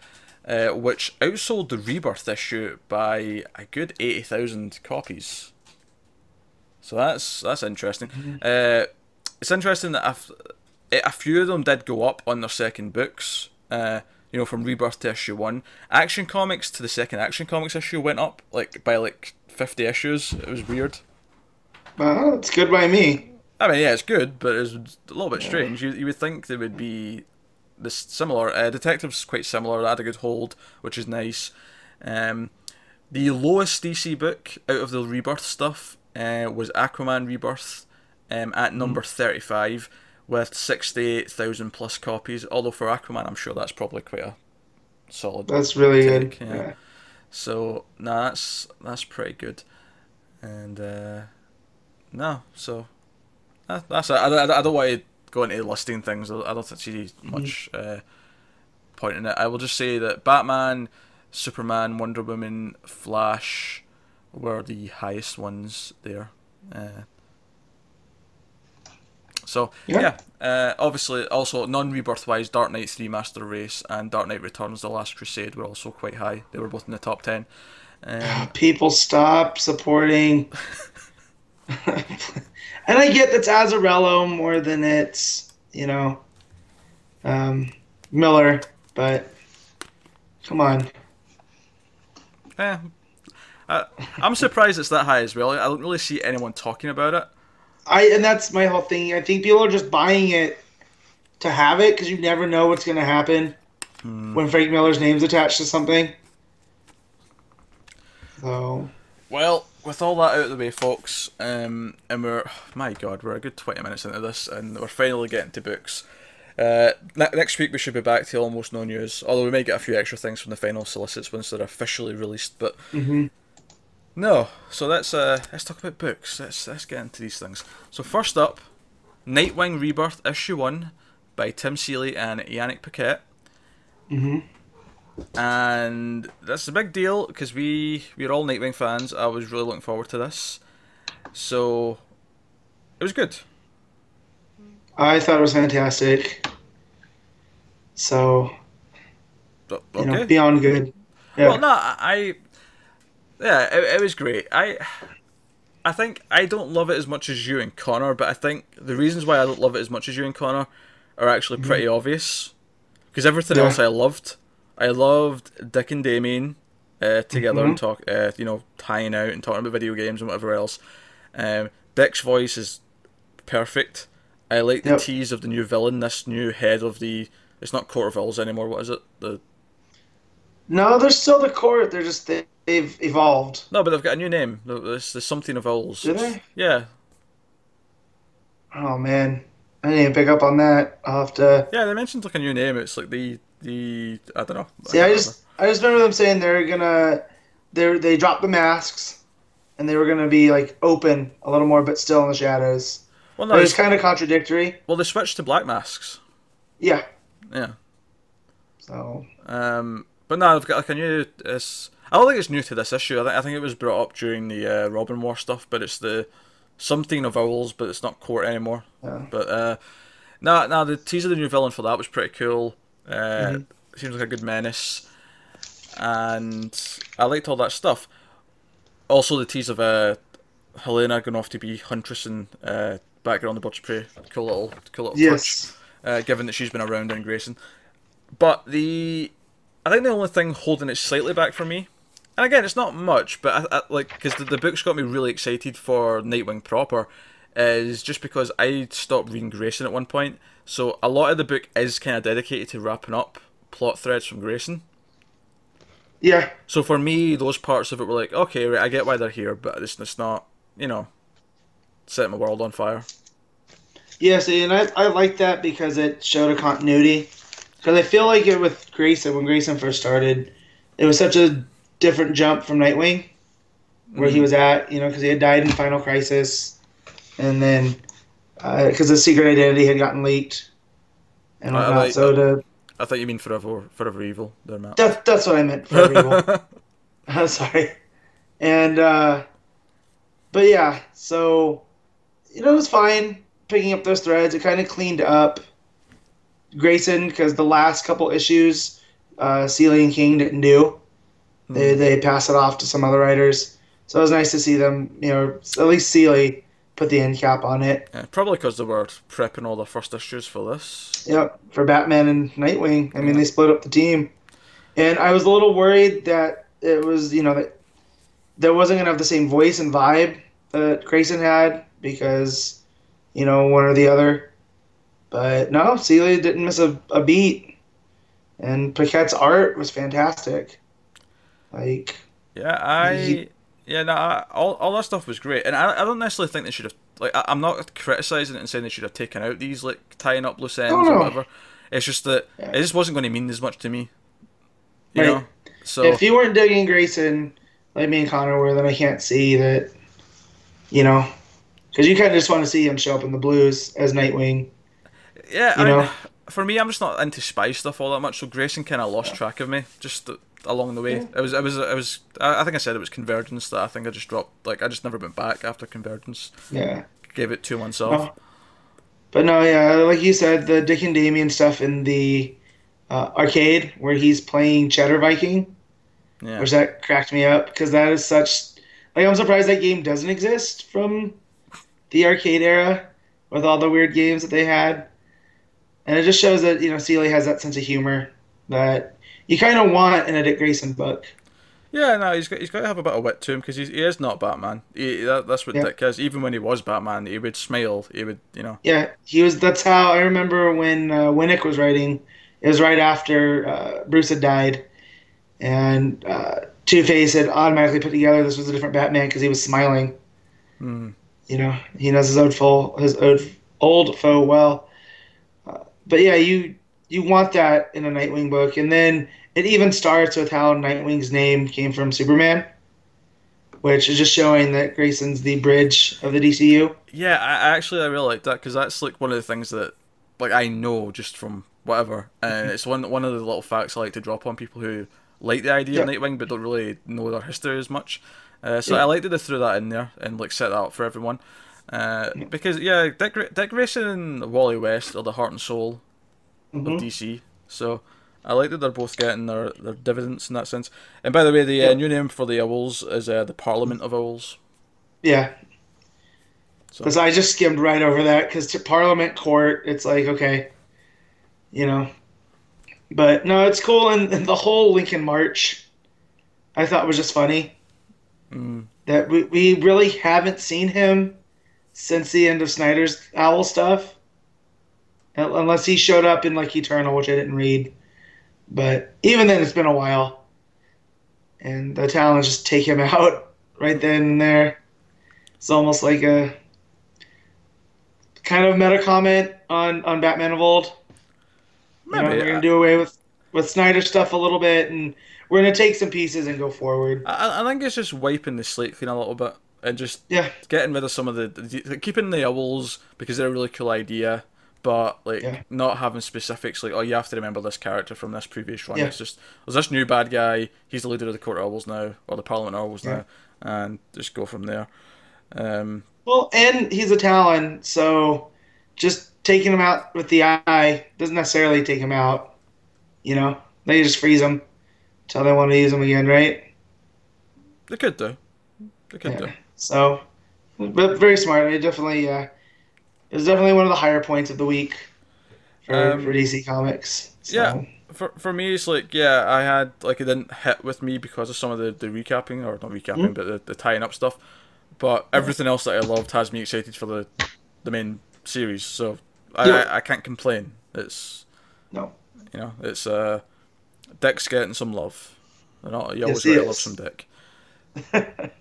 uh, which outsold the Rebirth issue by a good eighty thousand copies. So that's that's interesting. Uh, it's interesting that a, f- a few of them did go up on their second books. Uh, you know, from Rebirth to issue one. Action Comics to the second Action Comics issue went up like by like fifty issues. It was weird. Well, it's good by me. I mean, yeah, it's good, but it's a little bit strange. You you would think they would be this similar. Uh, Detective's quite similar. They had a good hold, which is nice. Um, the lowest DC book out of the Rebirth stuff uh, was Aquaman Rebirth um, at number thirty-five with sixty-eight thousand plus copies. Although for Aquaman, I'm sure that's probably quite a solid. That's really Take, good. yeah. Yeah. So nah, that's that's pretty good, and uh, no, so that, that's it. I, I, I don't want to go into listing things. I don't see much uh, point in it. I will just say that Batman, Superman, Wonder Woman, Flash were the highest ones there. Uh, so yeah, Yeah. uh, obviously also non-rebirth wise, Dark Knight Three, Master Race, and Dark Knight Returns: The Last Crusade were also quite high. They were both in the top ten. Um, People stop supporting. and I get that's Azzarello more than it's, you know, um, Miller, but come on. eh, I, I'm surprised it's that high as well. I don't really see anyone talking about it. I and that's my whole thing. I think people are just buying it to have it because you never know what's going to happen when Frank Miller's name's attached to something. So Well, with all that out of the way, folks, um, and we're my God, we're a good twenty minutes into this, and we're finally getting to books. Uh, ne- next week we should be back to almost no news, although we may get a few extra things from the final solicits once they're officially released. But no, so let's uh, let's talk about books. Let's let's get into these things. So first up, Nightwing Rebirth issue one by Tim Seeley and Yannick Paquette. And that's a big deal because we we're all Nightwing fans. I was really looking forward to this, so it was good. I thought it was fantastic. So But, you know, beyond good. Yeah. Well, no, I, yeah, it, it was great. I I think I don't love it as much as you and Connor, but I think the reasons why I don't love it as much as you and Connor are actually pretty mm-hmm. obvious. Because everything Yeah. else I loved, I loved Dick and Damian uh, together and talk, uh, you know, tying out and talking about video games and whatever else. Um, Dick's voice is perfect. I like the Yep. tease of the new villain, this new head of the. It's not Court of Owls anymore. What is it? The no, they're still the court. They're just they, they've evolved. No, but they've got a new name. There's, there's something of owls. Do they? Yeah, Oh man, I need to pick up on that. I'll have to. yeah. They mentioned like a new name. It's like the the I don't know. See, I just I just remember them saying they're gonna they they dropped the masks and they were gonna be like open a little more, but still in the shadows. well no, it's kind of contradictory. well they switched to black masks. Yeah. Yeah. So Um, but no, I've got like a new. It's, I don't think it's new to this issue. I think I think it was brought up during the uh, Robin War stuff, but it's the something of owls, but it's not court anymore. Yeah. But uh, no, no, the teaser the new villain for that was pretty cool. Uh, Mhm. Seems like a good menace, and I liked all that stuff. Also, the tease of uh, Helena going off to be Huntress and uh, back on the Birds of Prey. Cool little, cool little touch. Yes. uh, given that she's been around in Grayson. But the, I think the only thing holding it slightly back for me, and again, it's not much, but I, I, like because the, the book's got me really excited for Nightwing proper, is just because I stopped reading Grayson at one point, so a lot of the book is kind of dedicated to wrapping up plot threads from Grayson. Yeah. So for me, those parts of it were like, okay, right, I get why they're here, but it's, it's not, you know, setting my world on fire. Yes, and I, I like that because it showed a continuity. Because I feel like it with Grayson, when Grayson first started, it was such a different jump from Nightwing, where he Mhm. was at, you know, because he had died in Final Crisis. And then, because the secret identity had gotten leaked and I whatnot. like so to, I thought you mean forever, forever evil, Matt. that, that's what I meant for evil. I'm sorry. And uh but yeah, so you know it was fine picking up those threads. It kind of cleaned up Grayson because the last couple issues, uh, Seeley and King didn't do. They they pass it off to some other writers. So it was nice to see them. You know, at least Seeley put the end cap on it. Yeah, probably because they were prepping all the first issues for this. Yep, for Batman and Nightwing. I mean, they split up the team, and I was a little worried that it was, you know, that there wasn't gonna have the same voice and vibe that Grayson had because, you know, one or the other. But no, Seeley didn't miss a, a beat, and Paquette's art was fantastic. Like, Yeah, I Ye- yeah, no, all all that stuff was great, and I, I don't necessarily think they should have like I, I'm not criticizing it and saying they should have taken out these like tying up loose ends Oh, or whatever. It's just that Yeah. it just wasn't going to mean as much to me, you Right. know. So if you weren't digging Grayson like me and Connor were, then I can't see that, you know, because you kind of just want to see him show up in the blues as Nightwing. yeah, you I, know. for me, I'm just not into spy stuff all that much. So Grayson kind of lost track of me just along the way. Yeah. It was it was it was I, think I said it was Convergence that I think I just dropped. Like I just never went back after Convergence. Yeah. Gave it two months off. Oh. But no, yeah, like you said, the Dick and Damian stuff in the uh, arcade where he's playing Cheddar Viking, Yeah. which that cracked me up because that is such. Like, I'm surprised that game doesn't exist from the arcade era with all the weird games that they had. And it just shows that, you know, Seeley has that sense of humor that you kind of want in a Dick Grayson book. Yeah, no, he's got he's got to have a bit of wit to him because he is not Batman. He, that, that's what Yeah. Dick is. Even when he was Batman, he would smile. He would, you know. Yeah, he was. That's how I remember when uh, Winick was writing. It was right after uh, Bruce had died, and uh, Two Face had automatically put together this was a different Batman because he was smiling. Mm. You know, he knows his old foe, his old, old foe well. Uh, but yeah, you you want that in a Nightwing book, and then it even starts with how Nightwing's name came from Superman, which is just showing that Grayson's the bridge of the DCU. Yeah, I, actually I really like that because that's like one of the things that like I know just from whatever, and it's one one of the little facts I like to drop on people who like the idea of Nightwing but don't really know their history as much. Uh, so Yeah. I like that they threw that in there and like set that up for everyone. Uh, because yeah, Dick, Dick Grayson and Wally West are the heart and soul Mhm. of DC. So I like that they're both getting their, their dividends in that sense. And by the way, the uh, new name for the Owls is uh, the Parliament of Owls. Yeah, So Because I just skimmed right over that because to Parliament Court, it's like okay, you know. But no, it's cool, and, and the whole Lincoln March, I thought was just funny mm, that we, we really haven't seen him since the end of Snyder's Owl stuff, unless he showed up in like Eternal, which I didn't read. But even then, it's been a while, and the talent just take him out right then and there. It's almost like a kind of meta comment on on Batman of old. You know, maybe. we're gonna do away with with Snyder stuff a little bit, and we're gonna take some pieces and go forward. I, I think it's just wiping the slate clean a little bit and just Yeah, getting rid of some of the keeping the owls because they're a really cool idea, but like Yeah. not having specifics like oh you have to remember this character from this previous run. Yeah. It's just there's this new bad guy. He's the leader of the court of owls now or the Parliament of owls Yeah. now, and just go from there. Um, well, and he's a Talon, so just taking him out with the eye doesn't necessarily take him out. You know, they just freeze them until they want to use them again, right? They could do. They could do. So, but very smart. They definitely, uh, it was definitely one of the higher points of the week for, Um, for DC Comics. So, Yeah. For, for me, it's like yeah, I had like it didn't hit with me because of some of the, the recapping or not recapping, Mhm. but the, the tying up stuff. But everything else that I loved has me excited for the the main series. So I, Yeah. I, I can't complain. It's No. you know it's uh Dick's getting some love. And all, you always Yes, gotta love some Dick.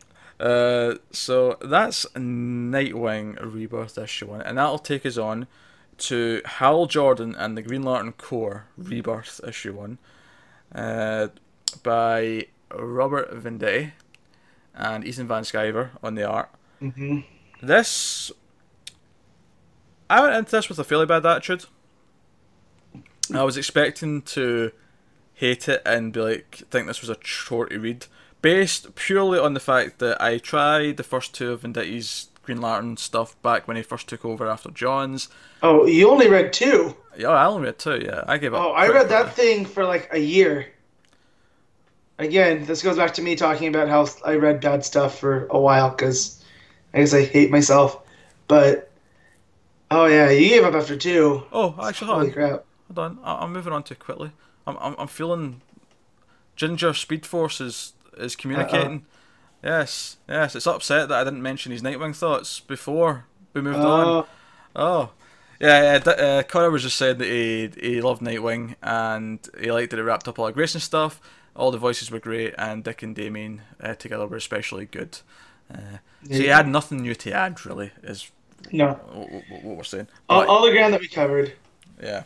Uh, so that's Nightwing Rebirth issue one, and that'll take us on to Hal Jordan and the Green Lantern Corps Rebirth issue one, uh, by Robert Venditti and Ethan Van Sciver on the art. hmm This, I went into this with a fairly bad attitude. I was expecting to hate it and be like, think this was a chore to read, based purely on the fact that I tried the first two of Venditti's Green Lantern stuff back when he first took over after Johns. Oh, you only read two. Yeah, I only read two. Yeah, I gave up. Oh, I read that thing for like a year. Again, this goes back to me talking about how I read bad stuff for a while because I guess I hate myself. But oh yeah, you gave up after two. Oh, actually, hold Holy crap! Hold on. I- I'm moving on too quickly. I'm, I'm, I'm feeling Ginger Speed Force is communicating. Yes, yes. It's upset that I didn't mention his Nightwing thoughts before we moved on. Oh, Oh, yeah. yeah uh, Connor was just saying that he he loved Nightwing and he liked that it wrapped up all the Grayson stuff. All the voices were great, and Dick and Damian uh, together were especially good. Uh, so he had nothing new to add, really, is no, what, what, we're saying. all, But- all the ground that we covered. yeah,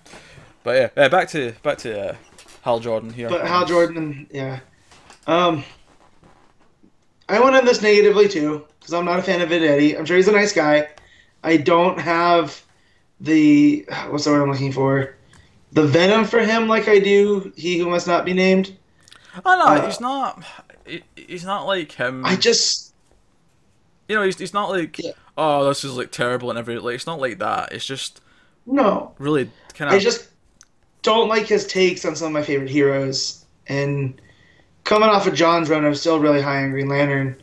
but yeah, uh, back to back to uh, Hal Jordan here. But Hal Jordan, and yeah. Um, I went on this negatively too because I'm not a fan of Venditti. I'm sure he's a nice guy. I don't have the what's the word I'm looking for? The venom for him like I do. He who must not be named. Oh no, uh, he's not. He, he's not like him. I just you know, he's, he's not like Yeah. oh, this is like terrible and every like. It's not like that. It's just no. really kind I of. just don't like his takes on some of my favorite heroes. And coming off of Johns' run, I'm still really high on Green Lantern.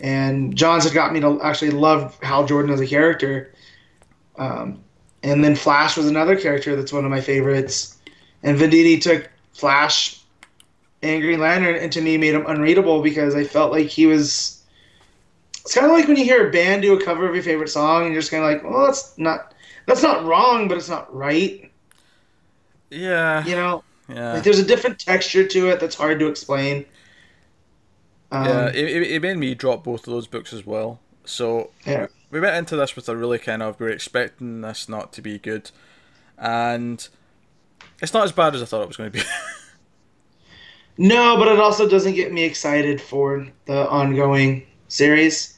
And Johns had got me to actually love Hal Jordan as a character. Um, and then Flash was another character that's one of my favorites. And Venditti took Flash and Green Lantern and to me made him unreadable because I felt like he was. It's kind of like when you hear a band do a cover of your favorite song and you're just kind of like, well, that's not that's not wrong, but it's not right. yeah, You know, yeah, like there's a different texture to it that's hard to explain. Um, yeah. It, it, made me drop both of those books as well. So Yeah. we went into this with a really kind of we were expecting this not to be good, and it's not as bad as I thought it was going to be. No, but it also doesn't get me excited for the ongoing series.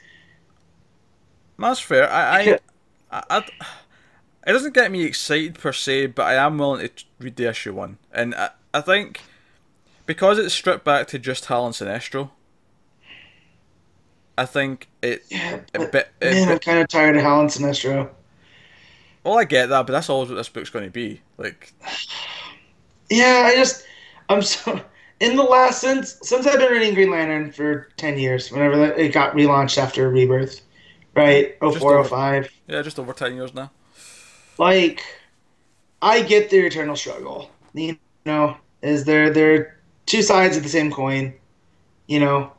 That's fair. I, I, I, I, it doesn't get me excited per se, but I am willing to read the issue one, and I, I think because it's stripped back to just Hal and Sinestro, I think it Yeah, it, it, man, I'm kind of tired of Hal and Sinestro. well, I get that, but that's always what this book's going to be. Like, Yeah, I just I'm so in the last since since I've been reading Green Lantern for ten years. Whenever it got relaunched after Rebirth, right? Oh Just four over- oh five. yeah, just over ten years now. Like I get the eternal struggle. You know, is there there are two sides of the same coin, you know.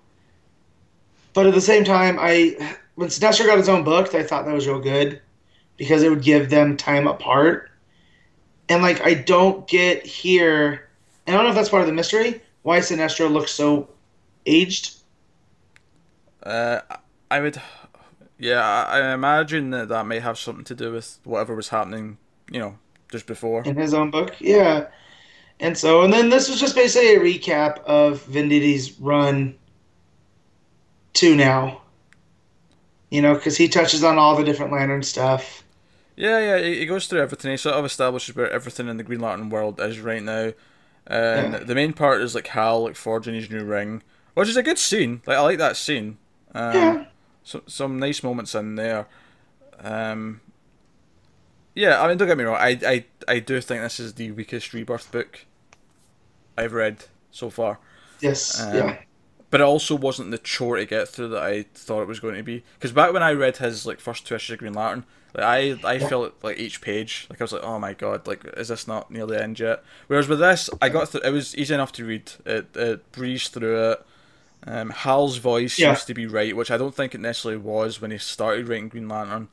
But at the same time, I when Sinestro got his own book, I thought that was real good because it would give them time apart. And like I don't get here, and I don't know if that's part of the mystery why Sinestro looks so aged. Uh, I would, yeah, I, I imagine that that may have something to do with whatever was happening, you know, just before. in his own book. Yeah. And so, and then this was just basically a recap of Venditti's run to now. You know, because he touches on all the different Lantern stuff. Yeah, yeah, he he goes through everything. He sort of establishes where everything in the Green Lantern world is right now. And Yeah. the main part is like Hal like forging his new ring, which is a good scene. Like I like that scene. Um, Yeah. Some some nice moments in there. Um, yeah, I mean, don't get me wrong. I, I I do think this is the weakest rebirth book. I've read so far. Yes. Um, yeah. But it also wasn't the chore to get through that I thought it was going to be. Because back when I read his like first two issues of Green Lantern, like I I Yeah. felt like each page, like I was like, oh my god, like is this not near the end yet? Whereas with this, I got through. It was easy enough to read. It it breezed through it. Um, Hal's voice Yeah. seems to be right, which I don't think it necessarily was when he started writing Green Lantern.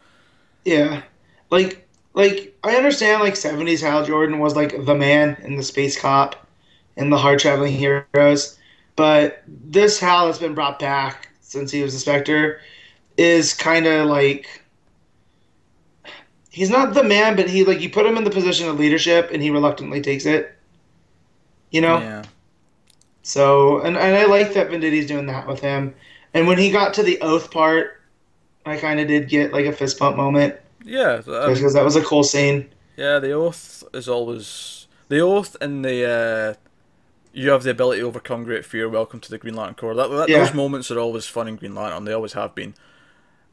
Yeah. Like like I understand like 70s Hal Jordan was like the man in the space cop and the hard traveling heroes, but this Hal that's been brought back since he was the Spectre is kind of like he's not the man, but he like you put him in the position of leadership and he reluctantly takes it. You know? Yeah. So, and, and I like that Venditti's doing that with him. And when he got to the oath part, I kind of did get like a fist bump moment Yeah. Mean, because that was a cool scene. Yeah, the oath is always the oath and the uh, you have the ability to overcome great fear. Welcome to the Green Lantern Corps. That, that Yeah. those moments are always fun in Green Lantern. They always have been.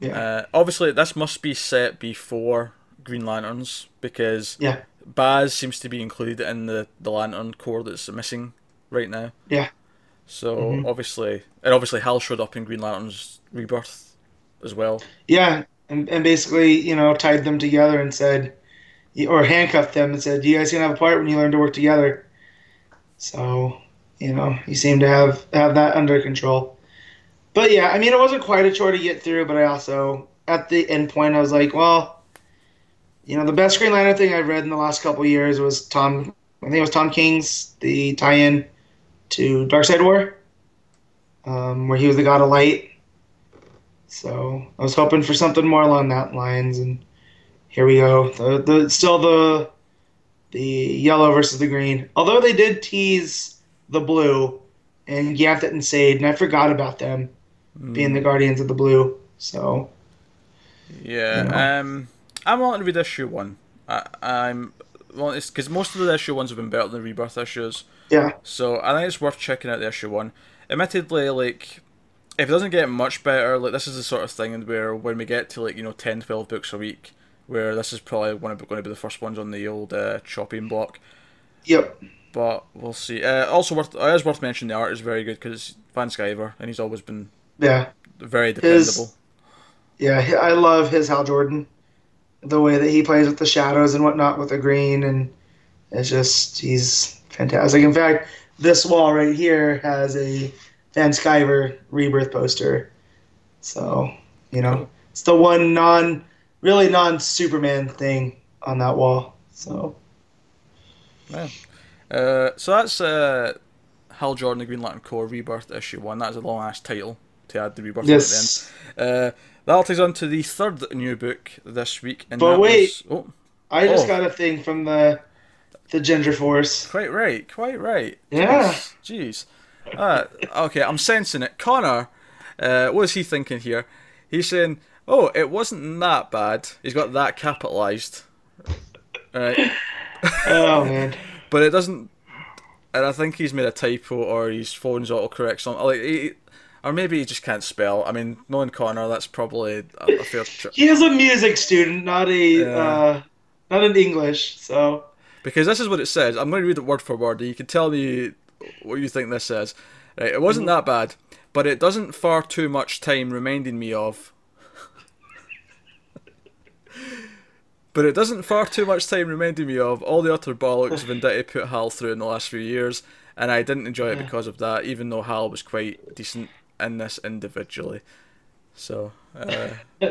Yeah. Uh, obviously, this must be set before Green Lanterns because Yeah. Baz seems to be included in the the Lantern Corps that's missing right now. Yeah. So Mhm. obviously, and obviously Hal showed up in Green Lantern's Rebirth as well. Yeah, and, and basically, you know, tied them together and said, or handcuffed them and said, "You guys can have a part when you learn to work together." So, you know, he seemed to have have that under control. But yeah, I mean, it wasn't quite a chore to get through, but I also, at the end point, I was like, well, you know, the best Green Lantern thing I've read in the last couple of years was Tom. I think it was Tom King's the tie-in to Darkseid War, um, where he was the god of light. So I was hoping for something more along that lines, and here we go. The, the still the the yellow versus the green. Although they did tease the blue and Ganthet and Sayd, and I forgot about them being the Guardians of the Blue. So Yeah, you know. um, I'm wanting to read issue one. I, I'm well, it's because most of the issue ones have been better than the rebirth issues, yeah, so I think it's worth checking out the issue one. Admittedly, like if it doesn't get much better, like this is the sort of thing where when we get to like you know 10, 12 books a week, where this is probably one of going to be the first ones on the old uh, chopping block. yep, But we'll see. Uh, also worth it is worth mentioning the art is very good because it's Van Sciver and he's always been yeah, very His- dependable. yeah. I love his Hal Jordan, the way that he plays with the shadows and whatnot with the green, and it's just he's fantastic. In fact, this wall right here has a Van Sciver rebirth poster. So you know, it's the one non, really non Superman thing on that wall. So Uh, so that's uh, Hal Jordan, the Green Lantern Corps Rebirth issue one. That's a long ass title to add the rebirth yes, at the end. Uh, that'll take us on to the third new book this week. And But wait. was- oh, I just Oh. got a thing from the the gender Force. quite right, quite right. Yeah. Jeez. jeez. Uh, okay, I'm sensing it. Connor, uh, what is he thinking here? He's saying, "Oh, it wasn't that bad." He's got that capitalized, right? Oh man. but it doesn't. And I think he's made a typo or his phone's autocorrect something like, he, or maybe he just can't spell. I mean, knowing Connor, that's probably a, a fair. Tr- He is a music student, not a Yeah. uh, not an English. So because this is what it says. I'm going to read it word for word. and You can tell me what you think this says. Right, it wasn't that bad, but it doesn't far too much time reminding me of. But it doesn't far too much time reminding me of all the utter bollocks Venditti put Hal through in the last few years, and I didn't enjoy it Yeah. because of that, even though Hal was quite decent in this individually. So, uh,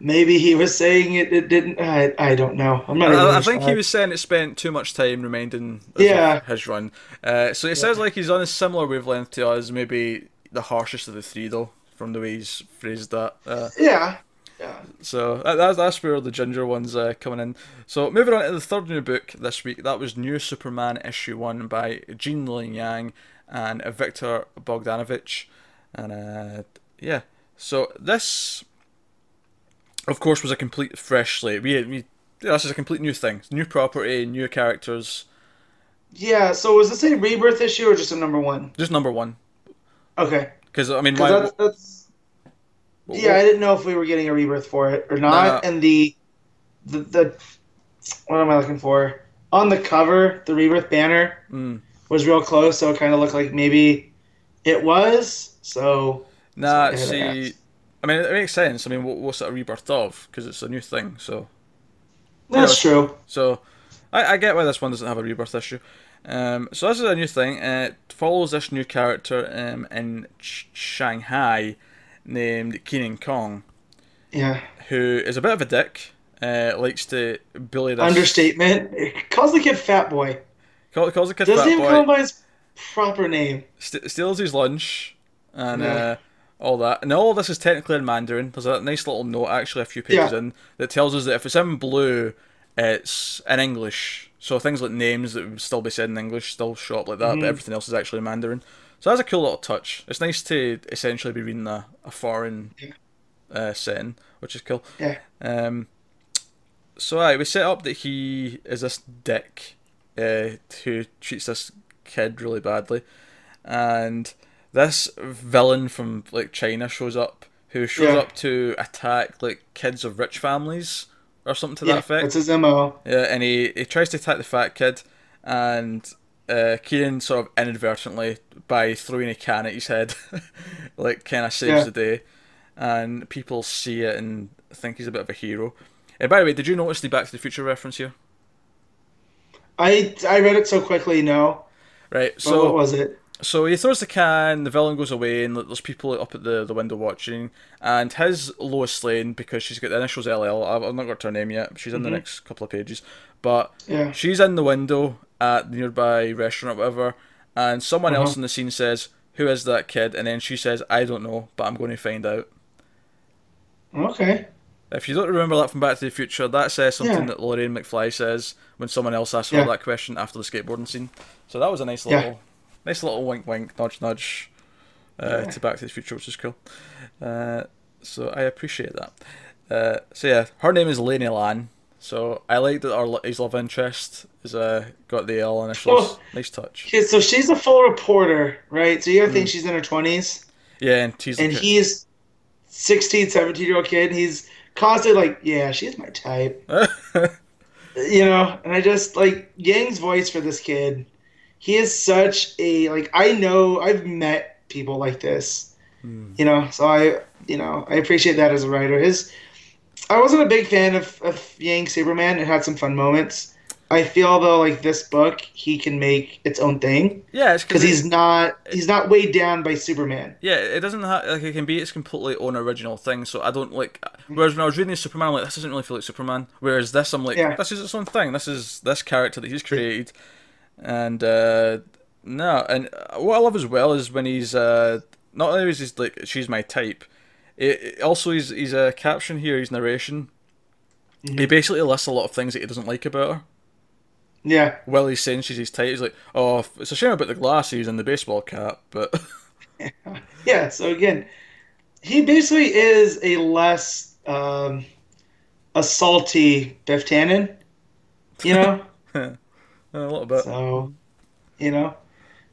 maybe he was saying it. It didn't. I, I don't know. I'm not. I, I think he was saying it spent too much time reminding Yeah. his run. Uh, so it sounds like he's on a similar wavelength to us, maybe the harshest of the three, though, from the way he's phrased that. Uh, Yeah. Yeah. so that, that's, that's where the ginger one's uh, coming in. So moving on to the third new book this week, that was New Superman issue one by Gene Luen Yang and Viktor Bogdanovic, and uh, yeah. So this, of course, was a complete fresh slate. We, we this is a complete new thing, new property, new characters. Yeah. So was this a rebirth issue or just a number one? Just number one, Okay. because I mean, Because why, that's, that's yeah. I didn't know if we were getting a rebirth for it or not. no. And the the the what am I looking for on the cover? The rebirth banner. Mm, was real close, so it kind of looked like maybe it was. So Nah, see. I mean, it makes sense. I mean, what, what's it a rebirth of? Because it's a new thing. So, that's true. so I, I get why this one doesn't have a rebirth issue. Um, so this is a new thing. Uh, it follows this new character um, in Ch- Shanghai named Kenan Kong, Yeah. who is a bit of a dick. Uh, likes to bully this. Understatement. It calls the kid fat boy. Call, calls the kid Doesn't fat even call him by his proper name. st- steals his lunch and Yeah. uh, all that. And all this is technically in Mandarin. There's a nice little note, actually, a few pages Yeah. in, that tells us that if it's in blue, it's in English. So things like names that would still be said in English still show up like that, Mhm. but everything else is actually in Mandarin. So that's a cool little touch. It's nice to essentially be reading a, a foreign Yeah. uh, setting, which is cool. Yeah. Um, so aye, we set up that he is this dick uh, who treats this kid really badly, and this villain from like China shows up, who shows Yeah. up to attack like kids of rich families or something to yeah, that effect. It's his mo. Yeah, and he, he tries to attack the fat kid, and uh, Kieran sort of inadvertently, by throwing a can at his head, like kind of saves Yeah. the day, and people see it and think he's a bit of a hero. And by the way, did you notice the Back to the Future reference here? I I read it so quickly. No. Right, But so what was it? So he throws the can, the villain goes away, and there's people up at the, the window watching. And his Lois Lane, because she's got the initials LL, I've I've not got to her name yet, she's in the Mhm. next couple of pages. But Yeah. she's in the window at the nearby restaurant or whatever, and someone else Uh-huh. in the scene says, Who is that kid? And then she says, I don't know, but I'm going to find out. Okay. If you don't remember that from Back to the Future, that says something Yeah. that Lorraine McFly says when someone else asks her Yeah. that question after the skateboarding scene. So that was a nice Yeah. little, nice little wink, wink, nudge, nudge uh, Yeah. to Back to the Future, which is cool. Uh, so I appreciate that. Uh, so yeah, her name is Laney Lan. So I like that our his love interest is uh, got the L initials. Oh. Nice touch. Okay, so she's a full reporter, right? So you gotta think she's in her twenties, Yeah, and he's and like, he's 16, 17 year old kid. He's constantly like, "Yeah, she's my type," you know. And I just like Yang's voice for this kid. He is such a like. I know I've met people like this, Hmm. you know. So I, you know, I appreciate that as a writer. His, I wasn't a big fan of of Yang Superman. It had some fun moments. I feel though, like this book, he can make its own thing yeah, because he's not he's not weighed down by Superman. Yeah, it doesn't have like it can be its completely own original thing. So I don't like. Whereas when I was reading Superman, I'm like, this doesn't really feel like Superman. Whereas this, I'm like, Yeah. this is its own thing. This is this character that he's created, and uh, no, and what I love as well is when he's uh, not only is he like she's my type. It, it also he's he's a caption here. he's narration. He Mhm. basically lists a lot of things that he doesn't like about her. Yeah, While he's saying she's his type, he's like, "Oh, it's a shame about the glasses and the baseball cap, but yeah. So again, he basically is a less um, a salty Biff Tannen, you know. a little bit." so, you know,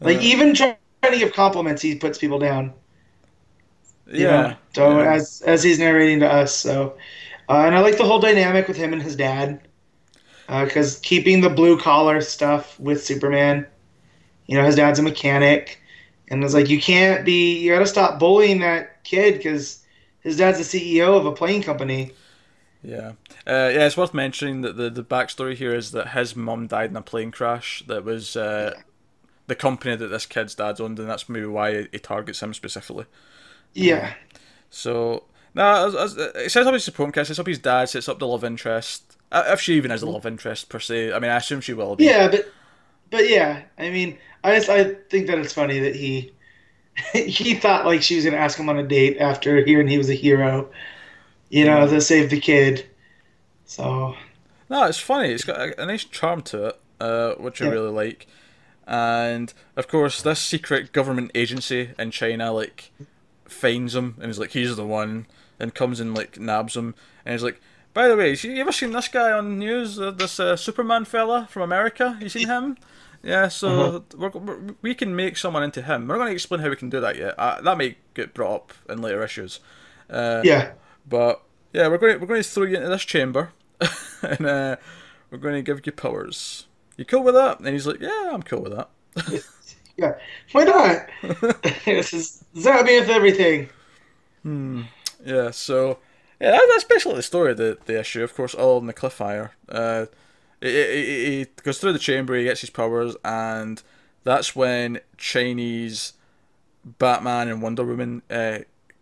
like Uh, even trying to give compliments, he puts people down. yeah. know, so yeah. as as he's narrating to us. So, uh, and I like the whole dynamic with him and his dad, because keeping the blue collar stuff with Superman. You know, his dad's a mechanic, and it's like you can't be. You got to stop bullying that kid because his dad's the CEO of a plane company. Yeah, uh, yeah. It's worth mentioning that the the backstory here is that his mum died in a plane crash. That was uh, the company that this kid's dad owned, and that's maybe why he targets him specifically. Yeah, So now as, it sets up his supporting cast, sets up his dad, sets up the love interest. If she even has a love interest per se, I mean, I assume she will be. yeah, but but yeah, I mean, I just I think that it's funny that he he thought like she was gonna ask him on a date after hearing he was a hero, you know, to save the kid. So No, it's funny. It's got a, a nice charm to it, uh, which I Yeah. really like. And of course, this secret government agency in China like finds him and is like, "He's the one," and comes and like nabs him, and he's like, "By the way, you ever seen this guy on the news? Uh, this uh, Superman fella from America? You seen him?" Yeah, so we're, we can make someone into him. We're not going to explain how we can do that yet. Uh, that may get brought up in later issues. Uh, yeah, but yeah, we're going to, we're going to throw you into this chamber, and uh, we're going to give you powers. You cool with that? And he's like, yeah, I'm cool with that. yeah, why not? this is me everything. Hmm. Yeah. So yeah, that, that's basically the story of the the issue. Of course, all in the cliffhanger. Uh, he, he, he goes through the chamber, he gets his powers, and that's when Chinese Batman and Wonder Woman uh,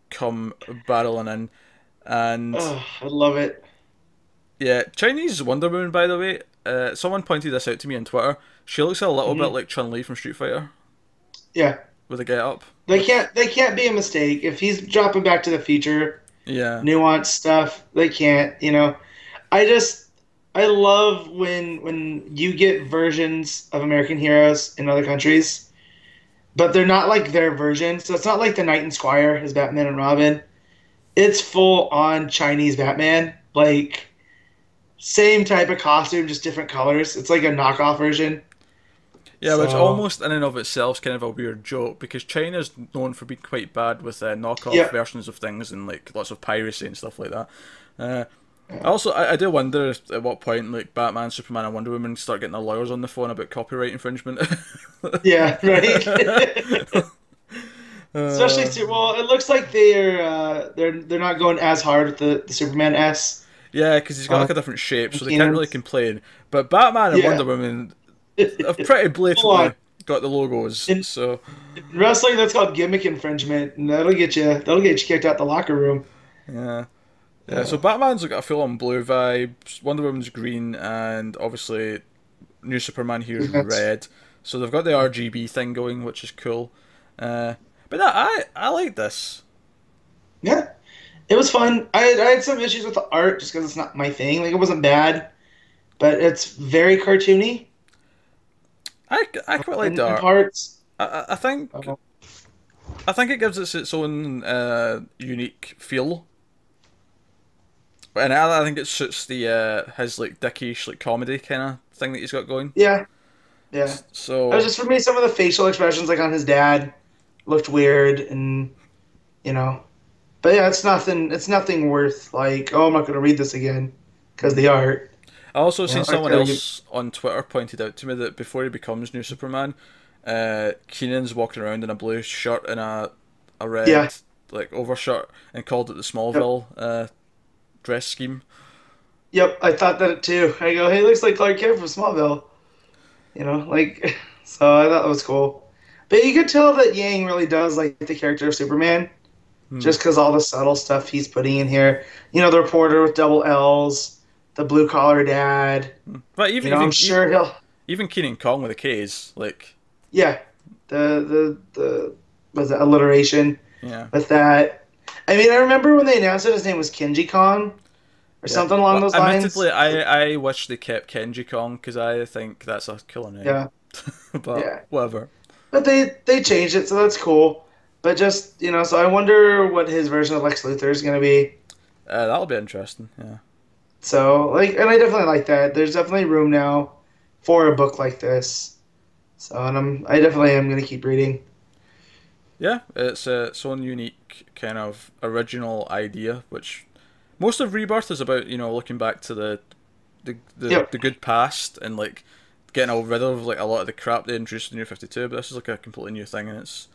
come barreling in, and oh, I love it. Yeah, Chinese Wonder Woman, by the way. Uh, someone pointed this out to me on Twitter. She looks a little mm-hmm. bit like Chun Li from Street Fighter. Yeah. With a get up. They can't. They can't be a mistake if he's dropping Back to the Future. Yeah. Nuanced stuff. They can't. You know, I just I love when when you get versions of American heroes in other countries, but they're not like their version. So it's not like the Knight and Squire as Batman and Robin. It's full on Chinese Batman. Like same type of costume, just different colors. It's like a knockoff version. Yeah, so, which almost in and of itself is kind of a weird joke because China's known for being quite bad with uh, knockoff yeah. versions of things and like lots of piracy and stuff like that. Uh, also, I, I do wonder if, at what point like Batman, Superman, and Wonder Woman start getting their lawyers on the phone about copyright infringement. yeah, right. Especially, well, it looks like they're uh, they're they're not going as hard with the, the Superman S yeah, because he's got uh, like a different shape, so they can't really complain. But Batman and yeah. Wonder Woman have pretty blatantly got the logos. In, so in wrestling, that's called gimmick infringement, and that'll get you that'll get you kicked out the locker room. Yeah. Yeah, so Batman's got a full on blue vibe, Wonder Woman's green, and obviously New Superman here is red. So they've got the RGB thing going, which is cool. Uh, but no, I I like this. Yeah, it was fun. I had, I had some issues with the art just because it's not my thing. Like it wasn't bad, but it's very cartoony. I, I quite like the art. Parts. I, I think uh-huh. I think it gives it its own uh, unique feel, and I, I think it suits the uh, his like dickish like comedy kind of thing that he's got going. Yeah, yeah. So it was just for me, some of the facial expressions like on his dad looked weird, and you know but yeah, it's nothing. It's nothing worth like. Oh, I'm not going to read this again because the art. I also seen someone else on Twitter pointed out to me that before he becomes New Superman, uh, Kenan's walking around in a blue shirt and a a red yeah. like overshirt and called it the Smallville yep. uh, dress scheme. Yep, I thought that too. I go, hey, looks like Clark Kent from Smallville. You know, like so I thought that was cool. But you could tell that Yang really does like the character of Superman mm. just because all the subtle stuff he's putting in here. You know, the reporter with double L's, the blue collar dad. Hmm. But even, you know, even I'm sure even, he'll even Kenan Kong with a K's like. Yeah, the the the was it alliteration. Yeah. With that, I mean, I remember when they announced it, his name was Kenji Kong. Or yeah. something along well, those lines. Admittedly, I, I wish they kept Kenji Kong because I think that's a killer name. Yeah. but yeah. whatever. But they they changed it, so that's cool. But just you know, so I wonder what his version of Lex Luthor is going to be. Uh, that'll be interesting. Yeah. So like, and I definitely like that. There's definitely room now for a book like this. So and I'm I definitely am going to keep reading. Yeah, it's uh, its own unique kind of original idea, which most of Rebirth is about. You know, looking back to the the the, yep. the good past and like getting all rid of like a lot of the crap they introduced in New Fifty Two. But this is like a completely new thing, and it's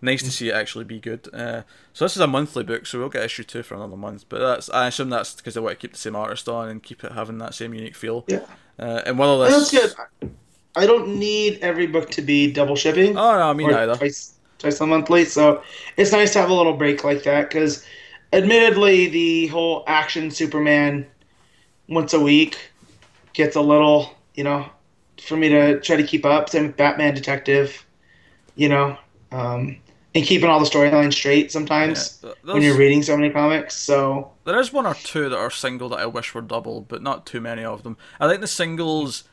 nice to see it actually be good. Uh, so this is a monthly book, so we'll get issue two for another month. But that's I assume that's because they want to keep the same artist on and keep it having that same unique feel. Yeah. Uh, and whether this that's good. I don't need every book to be double shipping. Oh no, me neither. Twice, twice a monthly, so it's nice to have a little break like that because, admittedly, the whole action Superman once a week gets a little, you know, for me to try to keep up. Same with Batman Detective, you know. Um, and keeping all the storylines straight sometimes yeah, when you're reading so many comics. So there is one or two that are single that I wish were double, but not too many of them. I think the singles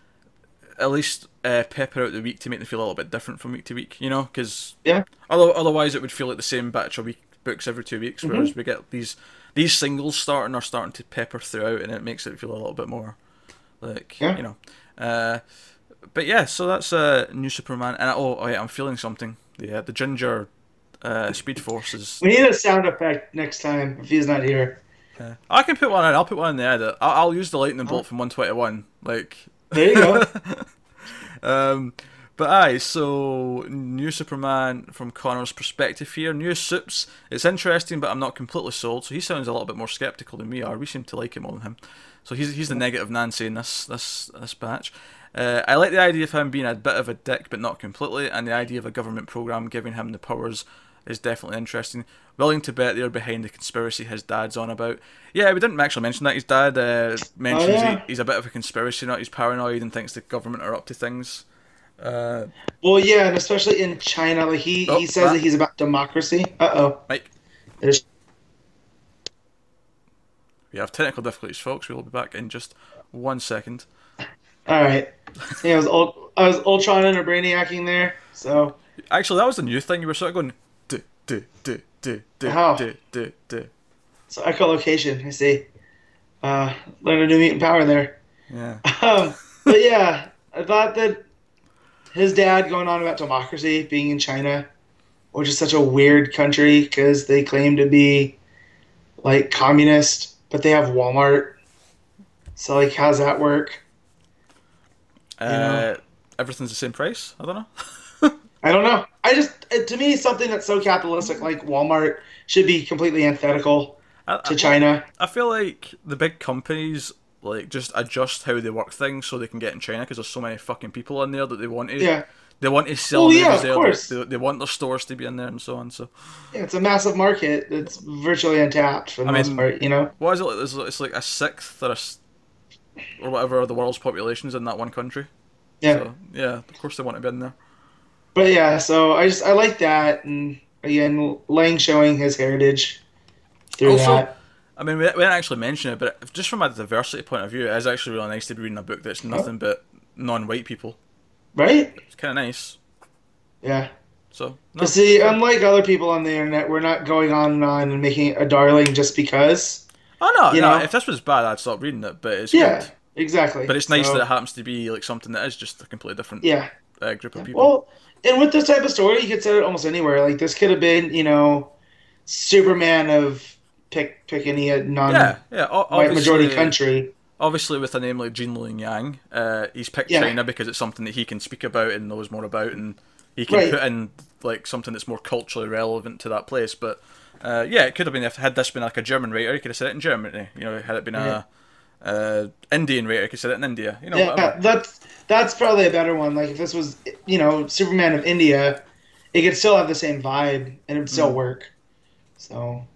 at least uh, pepper out the week to make them feel a little bit different from week to week. You know, because yeah, otherwise it would feel like the same batch of week books every two weeks. Whereas mm-hmm. we get these these singles starting are starting to pepper throughout, and it makes it feel a little bit more like yeah. you know. Uh, but yeah, so that's a uh, new Superman, and oh, oh yeah, I'm feeling something. Yeah, the ginger uh, Speed Forces. We need a sound effect next time if he's not here. Yeah. I can put one in. I'll put one in the edit. I'll, I'll use the lightning bolt oh. from 121. Like there you go. um, But aye, so new Superman from Connor's perspective here, new suits. It's interesting, but I'm not completely sold. So he sounds a little bit more skeptical than we are. We seem to like it more than him. So he's he's the negative Nancy in this this this batch. Uh, I like the idea of him being a bit of a dick, but not completely, and the idea of a government program giving him the powers is definitely interesting. Willing to bet they're behind the conspiracy his dad's on about. Yeah, we didn't actually mention that. His dad uh, mentions Oh, yeah. he, he's a bit of a conspiracy nut. He's paranoid and thinks the government are up to things. Uh, Well, yeah, and especially in China, like he, Oh, he says ah. that he's about democracy. Uh oh. Mike, There's we have technical difficulties, folks. We will be back in just one second. all right. Yeah, I was I was Ultron and a Brainiacing there. So Actually, that was the new thing. You were sort of going, do, do, do, do, do, How? do, do, do. so echolocation. I see. Uh, learn a new mutant power there. Yeah. Um, but yeah, I thought that his dad going on about democracy being in China, which is such a weird country because they claim to be like communist, but they have Walmart. So like, how's that work? Uh, know. everything's the same price? I don't know. I don't know. I just it, to me something that's so capitalistic like Walmart should be completely antithetical I, to I- China. I feel like the big companies like just adjust how they work things so they can get in China because there's so many fucking people in there that they want to. Yeah, They want to sell oh, Well, yeah, movies of course. They, they want their stores to be in there and so on. So yeah, it's a massive market that's virtually untapped for the I most mean- part. You know. what is it? It's, it's like a sixth or a or whatever of the world's population is in that one country. Yeah. So, yeah. Of course they want to be in there. But yeah, so I just I like that, and again, Lang showing his heritage through Also- that. I mean, we, we didn't actually mention it, but just from a diversity point of view, it is actually really nice to be reading a book that's nothing but non-white people. Right? It's kind of nice. Yeah. So, no. See, unlike other people on the internet, we're not going on and on and making a darling just because. oh no, you no. know. If this was bad, I'd stop reading it. But it's Yeah, good. exactly. But it's nice So, that it happens to be like something that is just a completely different Yeah. uh, group of people. Well, and with this type of story, you could set it almost anywhere. Like this could have been, you know, Superman of pick pick any non yeah, yeah. o- white majority country. Obviously, with a name like Gene Luen Yang, uh, he's picked Yeah. China because it's something that he can speak about and knows more about, and he can Right. put in like something that's more culturally relevant to that place. But uh, yeah, it could have been if had this been like a German writer, he could have said it in Germany. You know, had it been a uh, Indian writer, he could have said it in India. You know, Yeah, whatever. that's that's probably a better one. Like if this was, you know, Superman of India, it could still have the same vibe and it would Mm. still work. So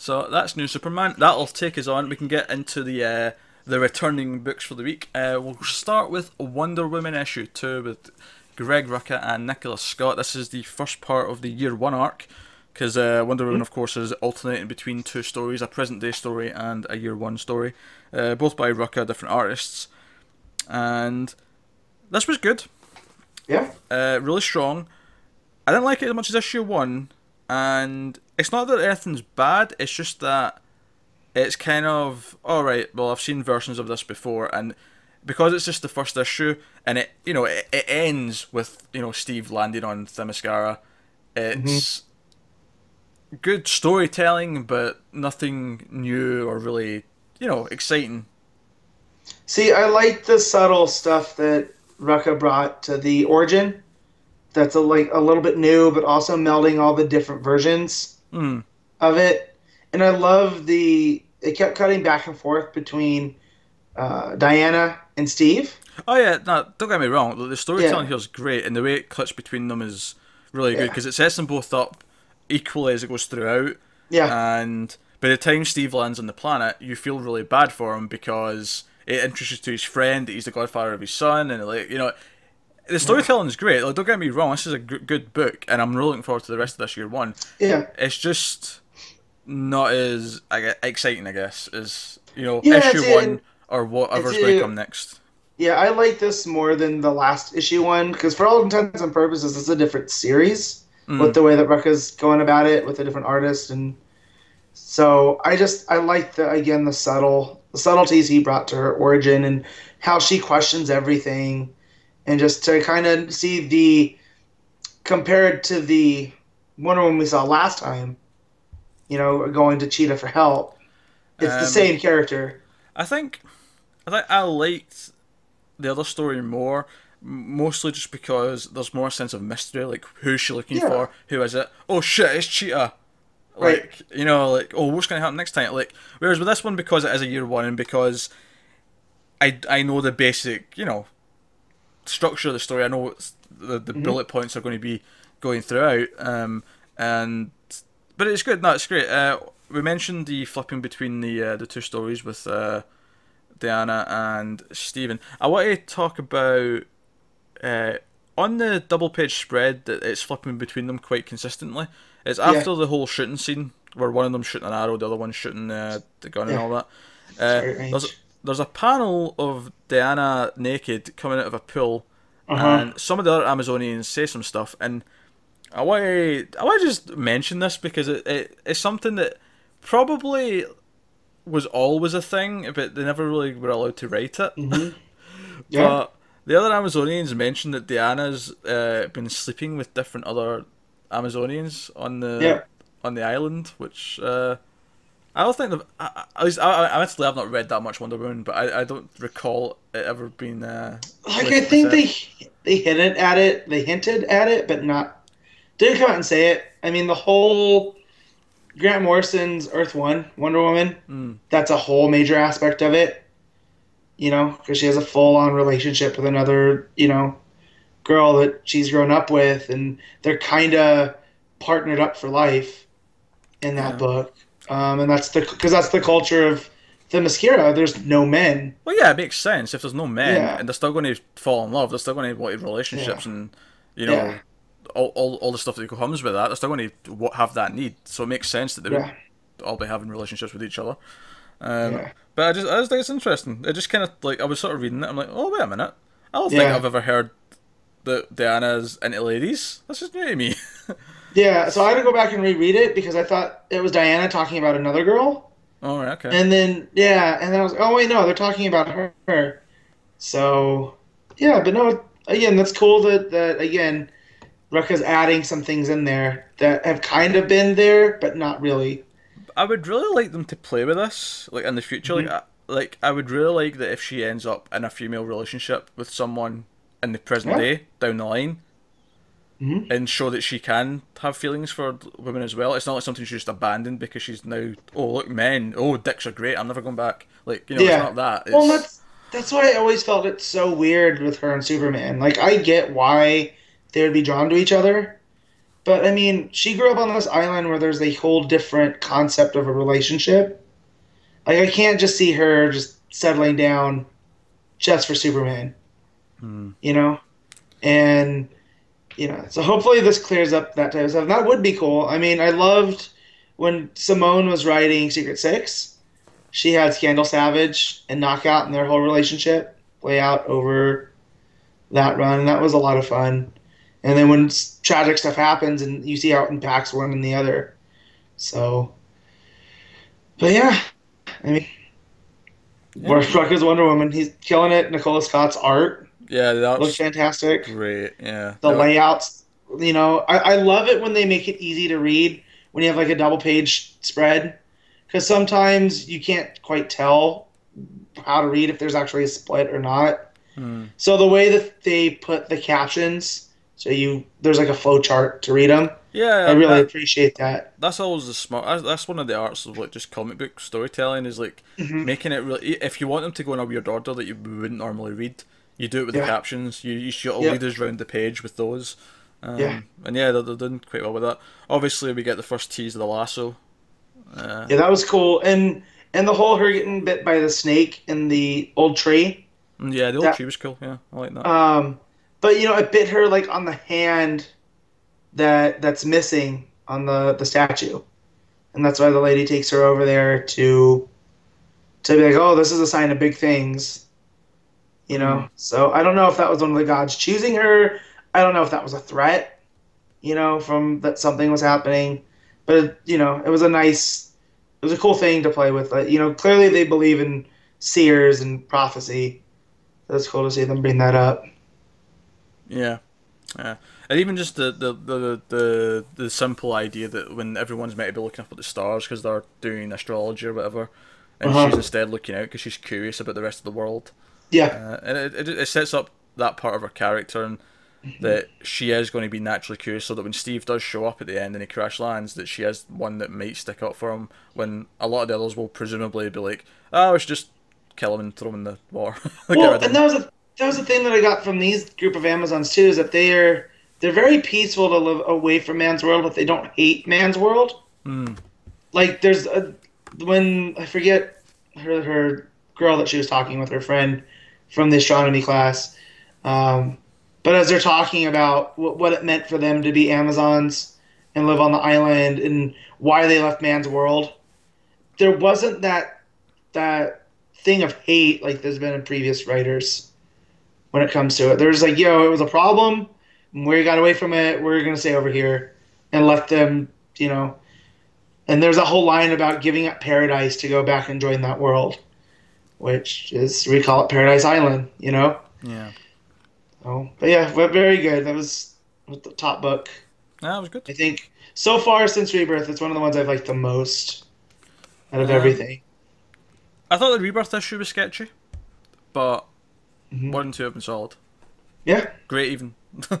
So that's new Superman. That'll take us on. We can get into the uh, the returning books for the week. Uh, we'll start with Wonder Woman issue two with Greg Rucka and Nicholas Scott. This is the first part of the year one arc because uh, Wonder Woman, of course, is alternating between two stories: a present day story and a year one story, uh, both by Rucka, different artists. And this was good. yeah, Uh, really strong. I didn't like it as much as issue one, and it's not that anything's bad. It's just that it's kind of all right. Well, I've seen versions of this before, and because it's just the first issue, and it you know it, it ends with you know Steve landing on Themyscira. It's mm-hmm. good storytelling, but nothing new or really you know exciting. See, I like the subtle stuff that Rucka brought to the origin. That's a, like a little bit new, but also melding all the different versions Hmm. of it. And I love the. It kept cutting back and forth between uh, Diana and Steve. Oh yeah, no, don't get me wrong. The- storytelling Yeah. here is great, and the way it cuts between them is really good because it sets them both up equally as it goes throughout. Yeah, And by the time Steve lands on the planet, you feel really bad for him because it introduces to his friend that he's the godfather of his son, and like you know, the storytelling is great. Like, don't get me wrong, this is a g- good book, and I'm really looking forward to the rest of this year one. yeah. It's just not as I gue- exciting, I guess, as you know, Yeah, issue one or whatever's going to come next. Yeah, I like this more than the last issue one because, for all intents and purposes, it's a different series Mm. with the way that Rucka's going about it with a different artist, and so I just I like the again the subtle the subtleties he brought to her origin and how she questions everything, and just to kind of see the compared to the Wonder Woman we saw last time, you know, going to Cheetah for help. It's Um, the same character. I think I think I liked the other story more. mostly just because there's more sense of mystery. Like, who's she looking Yeah. for? Who is it? Oh shit, it's Cheetah. Right. Like, you know, like, oh, what's going to happen next time? Like, whereas with this one, because it is a year one and because I, I know the basic, you know, structure of the story. I know the, the bullet points are going to be going throughout. Um, and but it's good. No, it's great. Uh, we mentioned the flipping between the uh, the two stories with uh, Diana and Stephen. I want to talk about uh, on the double page spread that it's flipping between them quite consistently. It's after the whole shooting scene where one of them shooting an arrow, the other one's shooting uh, the gun and all that. Uh, there's there's a panel of Diana naked coming out of a pool, Uh-huh. and some of the other Amazonians say some stuff, and I want to I want to just mention this because it, it it's something that probably was always a thing, but they never really were allowed to write it. Yeah. But the other Amazonians mentioned that Diana's uh, been sleeping with different other Amazonians on the Yeah. on the island, which uh, I don't think. I, I, at least I, I, honestly, I've not read that much Wonder Woman, but I, I don't recall it ever being. Uh, like I think they they hinted at it, they hinted at it, but not didn't come out and say it. I mean, the whole Grant Morrison's Earth One Wonder Woman. Mm. That's a whole major aspect of it. You know, because she has a full on relationship with another, you know, girl that she's grown up with, and they're kind of partnered up for life in that Yeah. book. Um, and that's the because that's the culture of Themyscira. There's no men. Well, yeah, it makes sense. If there's no men Yeah. and they're still going to fall in love, they're still going to want relationships and you know Yeah. all, all all the stuff that comes with that. They're still going to have that need. So it makes sense that they Yeah. would all be having relationships with each other. Um, Yeah. But I just I just think it's interesting. It just kind of like I was sort of reading it. I'm like, oh wait a minute. I don't think I've ever heard that Diana's into ladies. That's just new to me. Yeah, so I had to go back and reread it because I thought it was Diana talking about another girl. Oh, okay. And then, yeah, and then I was oh, wait, no, they're talking about her. So, yeah, but no, again, that's cool that, that again, Rucka's adding some things in there that have kind of been there, but not really. I would really like them to play with this, like in the future. Like, mhm. I, like I would really like that if she ends up in a female relationship with someone in the present Yeah. day down the line, Mhm. and show that she can have feelings for women as well. It's not like something she's just abandoned because she's now oh look men oh dicks are great I'm never going back. Like you know Yeah. it's not that. It's, Well, that's that's why I always felt it so weird with her and Superman. Like, I get why they would be drawn to each other, but I mean, she grew up on this island where there's a whole different concept of a relationship. Like, I can't just see her just settling down just for Superman, Hmm. you know, and you know, so hopefully this clears up that type of stuff. That would be cool. I mean, I loved when Simone was writing Secret Six she had Scandal Savage and Knockout and their whole relationship play out over that run. That was a lot of fun. And then when tragic stuff happens and you see how it impacts one and the other. So, but yeah, I mean, Yeah. yeah. Rucka's Wonder Woman. He's killing it. Nicola Scott's art yeah that looks fantastic. great. Yeah, The layouts, you know, I, I love it when they make it easy to read when you have like a double page spread. Because sometimes you can't quite tell how to read if there's actually a split or not. Hmm. So the way that they put the captions, so you there's like a flow chart to read them. yeah. I really that- appreciate that. that's always the smart. That's, one of the arts of like just comic book storytelling is like Mhm. making it really. If you want them to go in a weird order that you wouldn't normally read, you do it with Yeah. the captions. You you shoot all Yeah. leaders round the page with those. Um, Yeah. And yeah, they're, they're doing quite well with that. Obviously, we get the first tease of the lasso. Uh, Yeah, that was cool. And and the whole her getting bit by the snake in the old tree. yeah, the old That- tree was cool. Yeah, I like that. Um, but you know, it bit her like on the hand that that's missing on the the statue, and that's why the lady takes her over there to to be like, oh, this is a sign of big things. You know, so I don't know if that was one of the gods choosing her. I don't know if that was a threat. You know, from that something was happening, but you know, it was a nice, it was a cool thing to play with. Like, you know, clearly they believe in seers and prophecy. That's cool to see them bring that up. Yeah, yeah, and even just the the, the the the simple idea that when everyone's meant to be looking up at the stars because they're doing astrology or whatever, and Uh-huh. she's instead looking out because she's curious about the rest of the world. Yeah. Uh, and it, it, it sets up that part of her character and that she is going to be naturally curious so that when Steve does show up at the end and he crash lands that she is one that might stick up for him when a lot of the others will presumably be like oh we should just kill him and throw him in the water well, and that was a, that was the thing that I got from these group of Amazons too is that they are they're very peaceful to live away from man's world, but they don't hate man's world. Hmm. Like there's a when I forget her her girl that she was talking with her friend from the astronomy class, um, but as they're talking about what, what it meant for them to be Amazons and live on the island and why they left man's world, there wasn't that that thing of hate like there's been in previous writers when it comes to it. There's like, yo, it was a problem. We got away from it. We're gonna stay over here and let them, you know. And there's a whole line about giving up paradise to go back and join that world, which is we call it Paradise Island, you know. yeah Oh, but yeah, but very good. That was the top book. that was good I think so far since Rebirth, it's one of the ones I've liked the most out of Um, everything. I thought the rebirth issue was sketchy but Mhm. one and two have been solid Yeah, great even.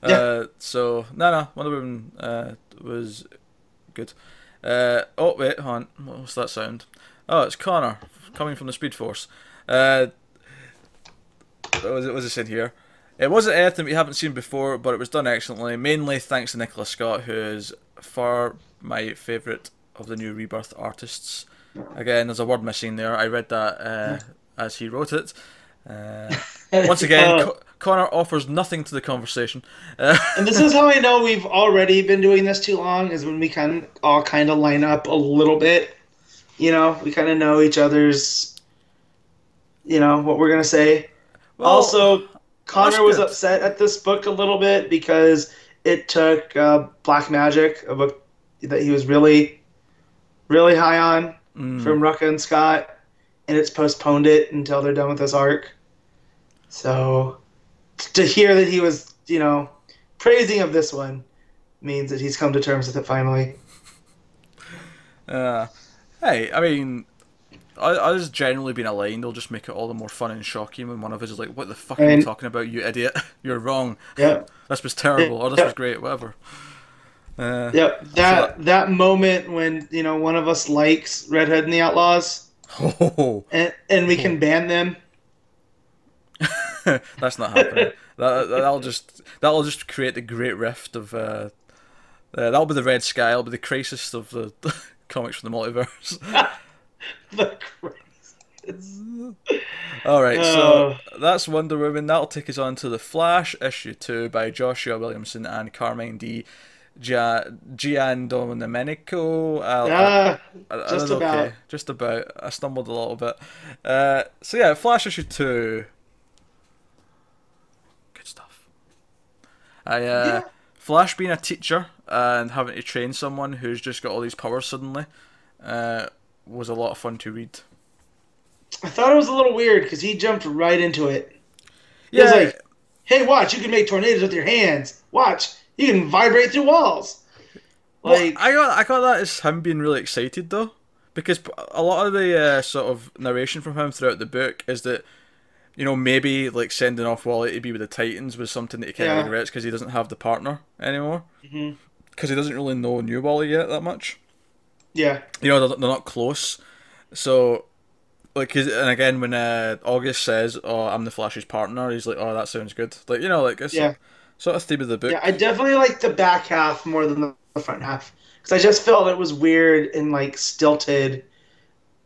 Yeah. uh, so no, no, Wonder Woman uh, was good. Uh, oh wait, hon, what's that sound? Oh, it's Connor coming from the Speed Force. Uh, what was it? What was it said here? It wasn't anything we haven't seen before, but it was done excellently. Mainly thanks to Nicola Scott, who is far my favourite of the new Rebirth artists. Again, there's a word missing there. I read that uh, as he wrote it. Uh, once again, Uh, Co- Connor offers nothing to the conversation. Uh, and this is how I know we've already been doing this too long is when we can all kind of line up a little bit. You know, we kind of know each other's, you know, what we're gonna say. well, also, Connor was upset at this book a little bit because it took uh, Black Magick, a book that he was really, really high on mm, from Rucka and Scott, and it's postponed it until they're done with this arc. So, to hear that he was, you know, praising of this one means that he's come to terms with it finally. uh, hey, I mean, I, I just generally being aligned, they'll just make it all the more fun and shocking when one of us is like, "What the fuck are you talking about, you idiot? You're wrong. Yeah. This was terrible, or this Yeah. was great, whatever." Uh, Yep. That that moment when you know one of us likes Red Hood and the Outlaws, Oh, and and we can ban them. that's not happening. that, that'll just that'll just create the great rift of. Uh, uh, that'll be the red sky. It'll be the crisis of the comics from the multiverse. The. All right, Uh. so that's Wonder Woman. That'll take us on to the Flash issue two by Joshua Williamson and Carmine Di Gia- Giandomenico. Uh, Ah, I just about. Just about. I stumbled a little bit. Uh, so yeah, Flash issue two. Good stuff. I uh, Yeah. Flash being a teacher and having to train someone who's just got all these powers suddenly uh, was a lot of fun to read. I thought it was a little weird because he jumped right into it. He Yeah, was like, "Hey, watch! You can make tornadoes with your hands. Watch! You can vibrate through walls." Well, Like, I got I got that as him being really excited though, because a lot of the uh, sort of narration from him throughout the book is that, you know, maybe like sending off Wally to be with the Titans was something that he kind of Yeah. regrets because he doesn't have the partner anymore, because he doesn't really know New Wally yet that much. yeah, You know, they're, they're not close, so. Like, and again, when uh, August says, "Oh, I'm the Flash's partner," he's like, "Oh, that sounds good." Like, you know, like it's Yeah. sort of theme of the book. yeah. I definitely like the back half more than the front half because I just felt it was weird and like stilted,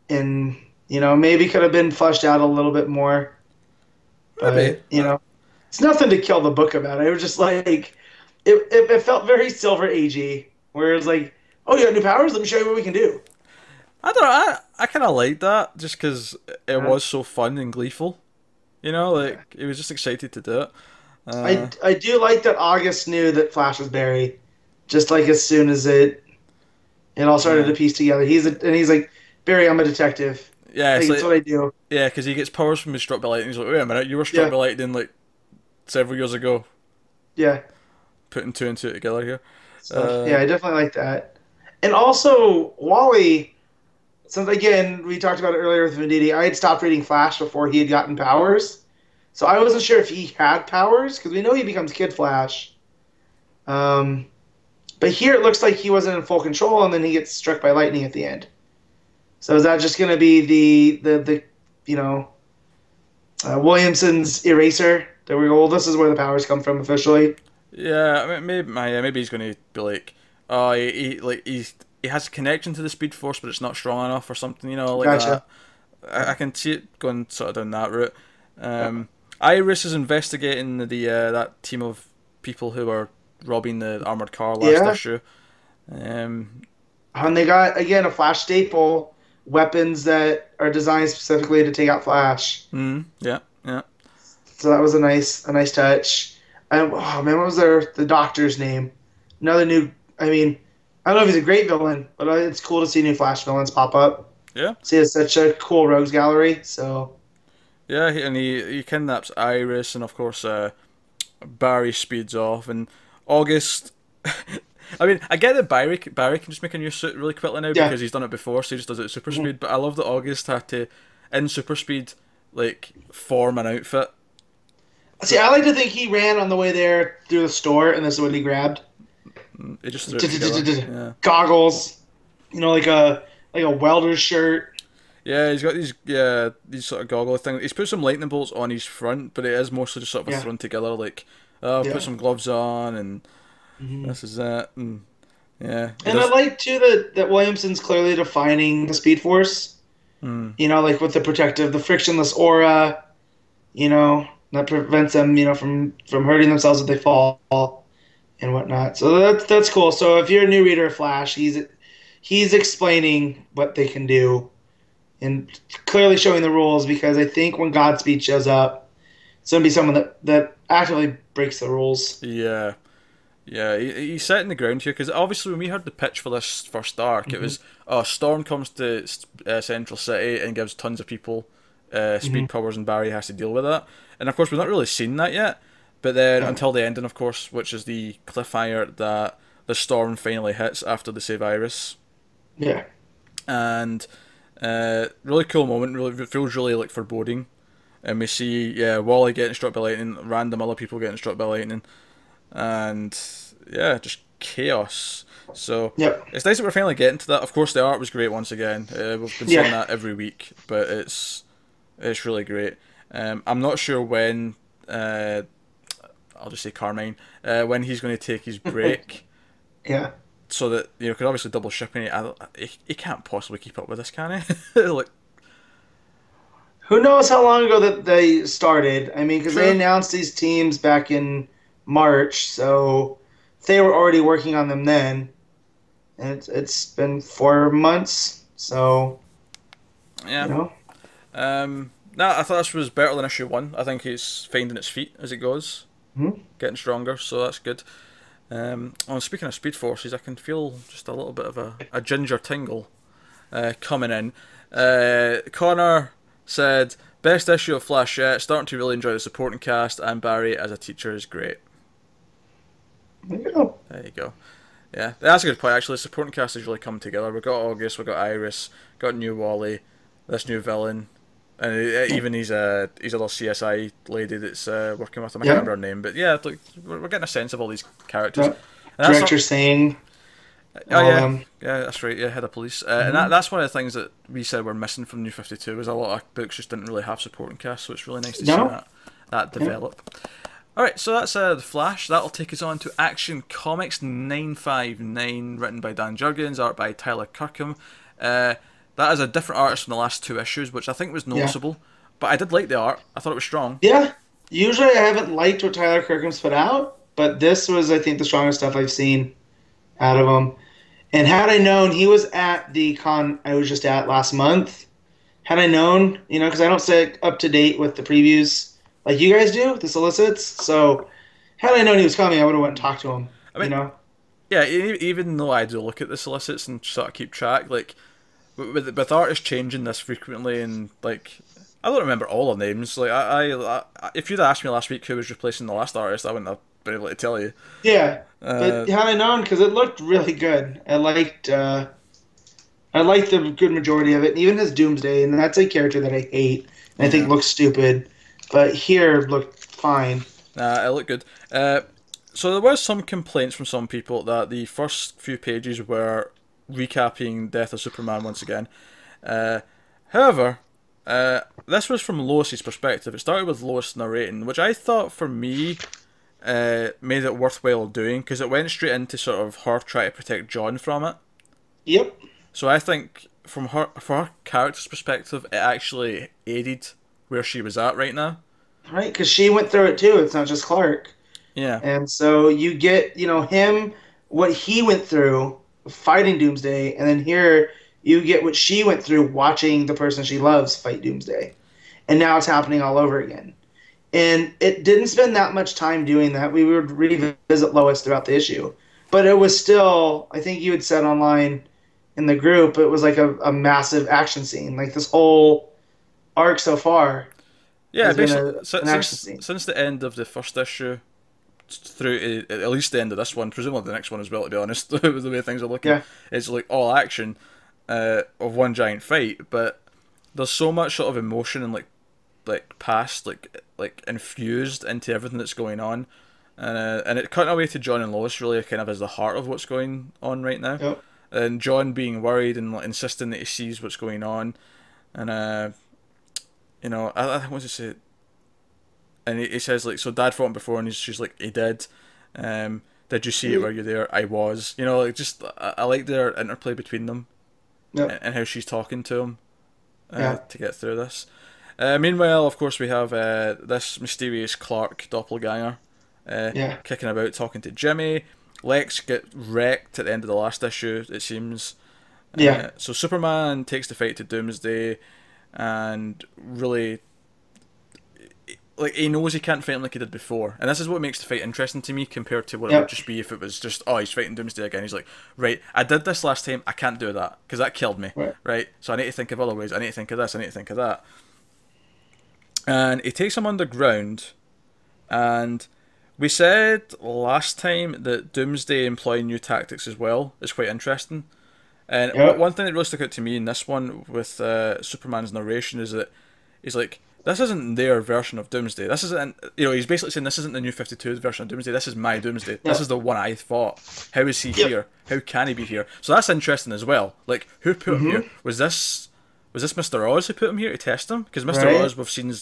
and you know maybe could have been fleshed out a little bit more. Maybe. you know, it's nothing to kill the book about. It was just like it, it, it felt very Silver Agey, where it's like, oh, you got new powers? Let me show you what we can do. I don't know. I, I kind of liked that just because it Yeah. was so fun and gleeful. You know, like he was just excited to do it. Uh, I, I do like that August knew that Flash was Barry, just like as soon as it it all started to piece together. He's a, and he's like Barry, I'm a detective. Yeah, it's it's like, what I do. yeah, because he gets powers from his struck by lightning. He's like, wait a minute, you were struck Yeah. by lightning like several years ago. Yeah. Putting two and two together here. So Uh, yeah, I definitely like that. And also Wally, since again we talked about it earlier with Venditti, I had stopped reading Flash before he had gotten powers. So I wasn't sure if he had powers because we know he becomes Kid Flash. Um, but here it looks like he wasn't in full control, and then he gets struck by lightning at the end. So is that just going to be the the the you know uh, Williamson's eraser? That we go. Well, this is where the powers come from officially. Yeah, I mean, maybe yeah, maybe he's going to be like, oh, he, he like he's he has a connection to the Speed Force, but it's not strong enough or something. You know, like Gotcha. that. I, I can see it going sort of down that route. Um, Iris is investigating the uh, that team of people who are robbing the armored car last Yeah. issue. Um, And they got again a Flash staple weapons that are designed specifically to take out Flash. mm, yeah, yeah. So that was a nice a nice touch. And oh man, what was their the doctor's name? Another new. I mean, I don't know if he's a great villain, but it's cool to see new Flash villains pop up. Yeah. See, it's such a cool rogues gallery. So Yeah, and he, he kidnaps Iris, and of course, uh, Barry speeds off, and August. I mean, I get that Barry Barry can just make a new suit really quickly now Yeah. because he's done it before, so he just does it at super Mhm. speed. But I love that August had to, in super speed, like form an outfit. see, I like to think he ran on the way there through the store, and this is what he grabbed: It just threw it together. Yeah. goggles, you know, like a like a welder's shirt. yeah, he's got these yeah these sort of goggle thing. He's put some lightning bolts on his front, but it is mostly just sort of Yeah. thrown together. Like, uh, Yeah. put some gloves on, and Mhm. this is that, and yeah. he And I like too that that Williamson's clearly defining the Speed Force. Mm. You know, like with the protective, the frictionless aura. You know, that prevents them, you know, from from hurting themselves if they fall and whatnot. So that's that's cool. So if you're a new reader of Flash, he's he's explaining what they can do, and clearly showing the rules. Because I think when Godspeed shows up, it's gonna be someone that that actively breaks the rules. Yeah, yeah, he, he's setting the ground here because obviously when we heard the pitch for this first arc, it was oh Storm comes to uh, Central City and gives tons of people uh, speed powers, and Barry has to deal with that. And of course, we've not really seen that yet. But then until the ending, of course, which is the cliffhanger that the storm finally hits after they save Iris, Yeah. and uh, really cool moment. Really feels really like foreboding. And we see yeah Wally getting struck by lightning, random other people getting struck by lightning, and yeah, just chaos. So Yep. it's nice that we're finally getting to that. Of course, the art was great once again. Uh, we've been Yeah. saying that every week, but it's it's really great. Um, I'm not sure when. Uh, I'll just say Carmine. Uh, when he's going to take his break, Yeah. so that you know, because obviously double shipping it, I, he, he can't possibly keep up with this, can he? like, Who knows how long ago that they started? I mean, because they announced these teams back in March, so they were already working on them then. And it's, it's been four months, so yeah. you know. Um, no, I thought this was better than issue one. I think it's finding its feet as it goes, Mhm. getting stronger, so that's good. Um, oh, speaking of speed forces, I can feel just a little bit of a, a ginger tingle uh, coming in. Uh, Connor said, "Best issue of Flash yet. Starting to really enjoy the supporting cast, and Barry as a teacher is great." There you go. There you go. Yeah, that's a good point. Actually, the supporting cast has really come together. We've got August, we've got Iris, got new Wally, this new villain, and uh, even he's a he's a little CSI lady that's uh, working with him. I Yeah. can't remember her name, but yeah, look, we're, getting a sense of all these characters. Yeah. And Director saying, not- oh all yeah, yeah, that's right. Yeah, head of police, uh, and Mm-hmm. that, that's one of the things that we said we're missing from New Fifty Two. Is a lot of books just didn't really have supporting cast, so it's really nice to see that that develop. All right, so that's uh, the Flash. That'll take us on to Action Comics 959, written by Dan Jurgens, art by Tyler Kirkham. Uh, that is a different artist from the last two issues, which I think was noticeable. But I did like the art. I thought it was strong. Yeah. Usually I haven't liked what Tyler Kirkham's put out, but this was, I think, the strongest stuff I've seen out of him. And had I known he was at the con I was just at last month, had I known, you know, because I don't stay up to date with the previews like you guys do, the solicits. So had I known he was coming, I would have went and talked to him. I mean- you know, Yeah, even though I do look at the solicits and sort of keep track, like with with, with artists changing this frequently, and like I don't remember all the names. Like I, I, I if you'd asked me last week who was replacing the last artist, I wouldn't have been able to tell you. yeah. Uh, But had I known, because it looked really good. I liked, uh, I liked the good majority of it, and even his Doomsday, and that's a character that I hate and I think looks stupid. But here looked fine. Nah, it looked good. Uh, so there was some complaints from some people that the first few pages were recapping Death of Superman once again. Uh, however, uh, this was from Lois's perspective. It started with Lois narrating, which I thought for me uh, made it worthwhile doing because it went straight into sort of her trying to protect Jon from it. Yep. So I think from her for her character's perspective, it actually aided where she was at right now. Right, because she went through it too. It's not just Clark. Yeah. And so you get, you know, him, what he went through fighting Doomsday, and then here you get what she went through watching the person she loves fight Doomsday. And now it's happening all over again. And it didn't spend that much time doing that. We would revisit Lois throughout the issue. But it was still, I think you had said online in the group, it was like a, a massive action scene. Like this whole arc so far. Yeah, basically, a- since, since the end of the first issue through to, at least the end of this one, presumably the next one as well, to be honest, with the way things are looking, Yeah. it's like all action uh, of one giant fight, but there's so much sort of emotion and like like past like like infused into everything that's going on. Uh, and it cutting away to Jon and Lois really kind of is the heart of what's going on right now Yep. and Jon being worried and like, insisting that he sees what's going on, and uh, you know, I, I want to say, and he, he says like, so Dad fought him before, and he's, she's like, he did. Um, did you see it? Were you there? I was. You know, like just I, I like their interplay between them, Yep. and, and how she's talking to him, uh, Yeah. to get through this. Uh, meanwhile, of course, we have uh, this mysterious Clark doppelganger, uh, Yeah. kicking about, talking to Jimmy. Lex get wrecked at the end of the last issue. It seems. Yeah. Uh, so Superman takes the fight to Doomsday, and really, like he knows he can't fight him like he did before, and this is what makes the fight interesting to me compared to what it would just be if it was just oh he's fighting Doomsday again. He's like, right, I did this last time, I can't do that because that killed me, Right. So I need to think of other ways. I need to think of this. I need to think of that. And he takes him underground, and we said last time that Doomsday employing new tactics as well is quite interesting. And Yep. one thing that really stuck out to me in this one with uh, Superman's narration is that he's like, this isn't their version of Doomsday. This isn't, you know, he's basically saying this isn't the new 52 version of Doomsday. This is my Doomsday. This is the one I fought. How is he Yep. here? How can he be here? So that's interesting as well. Like, who put Mm-hmm. him here? Was this was this Mr. Oz who put him here to test him? Because Mr. Right. Oz, we've seen,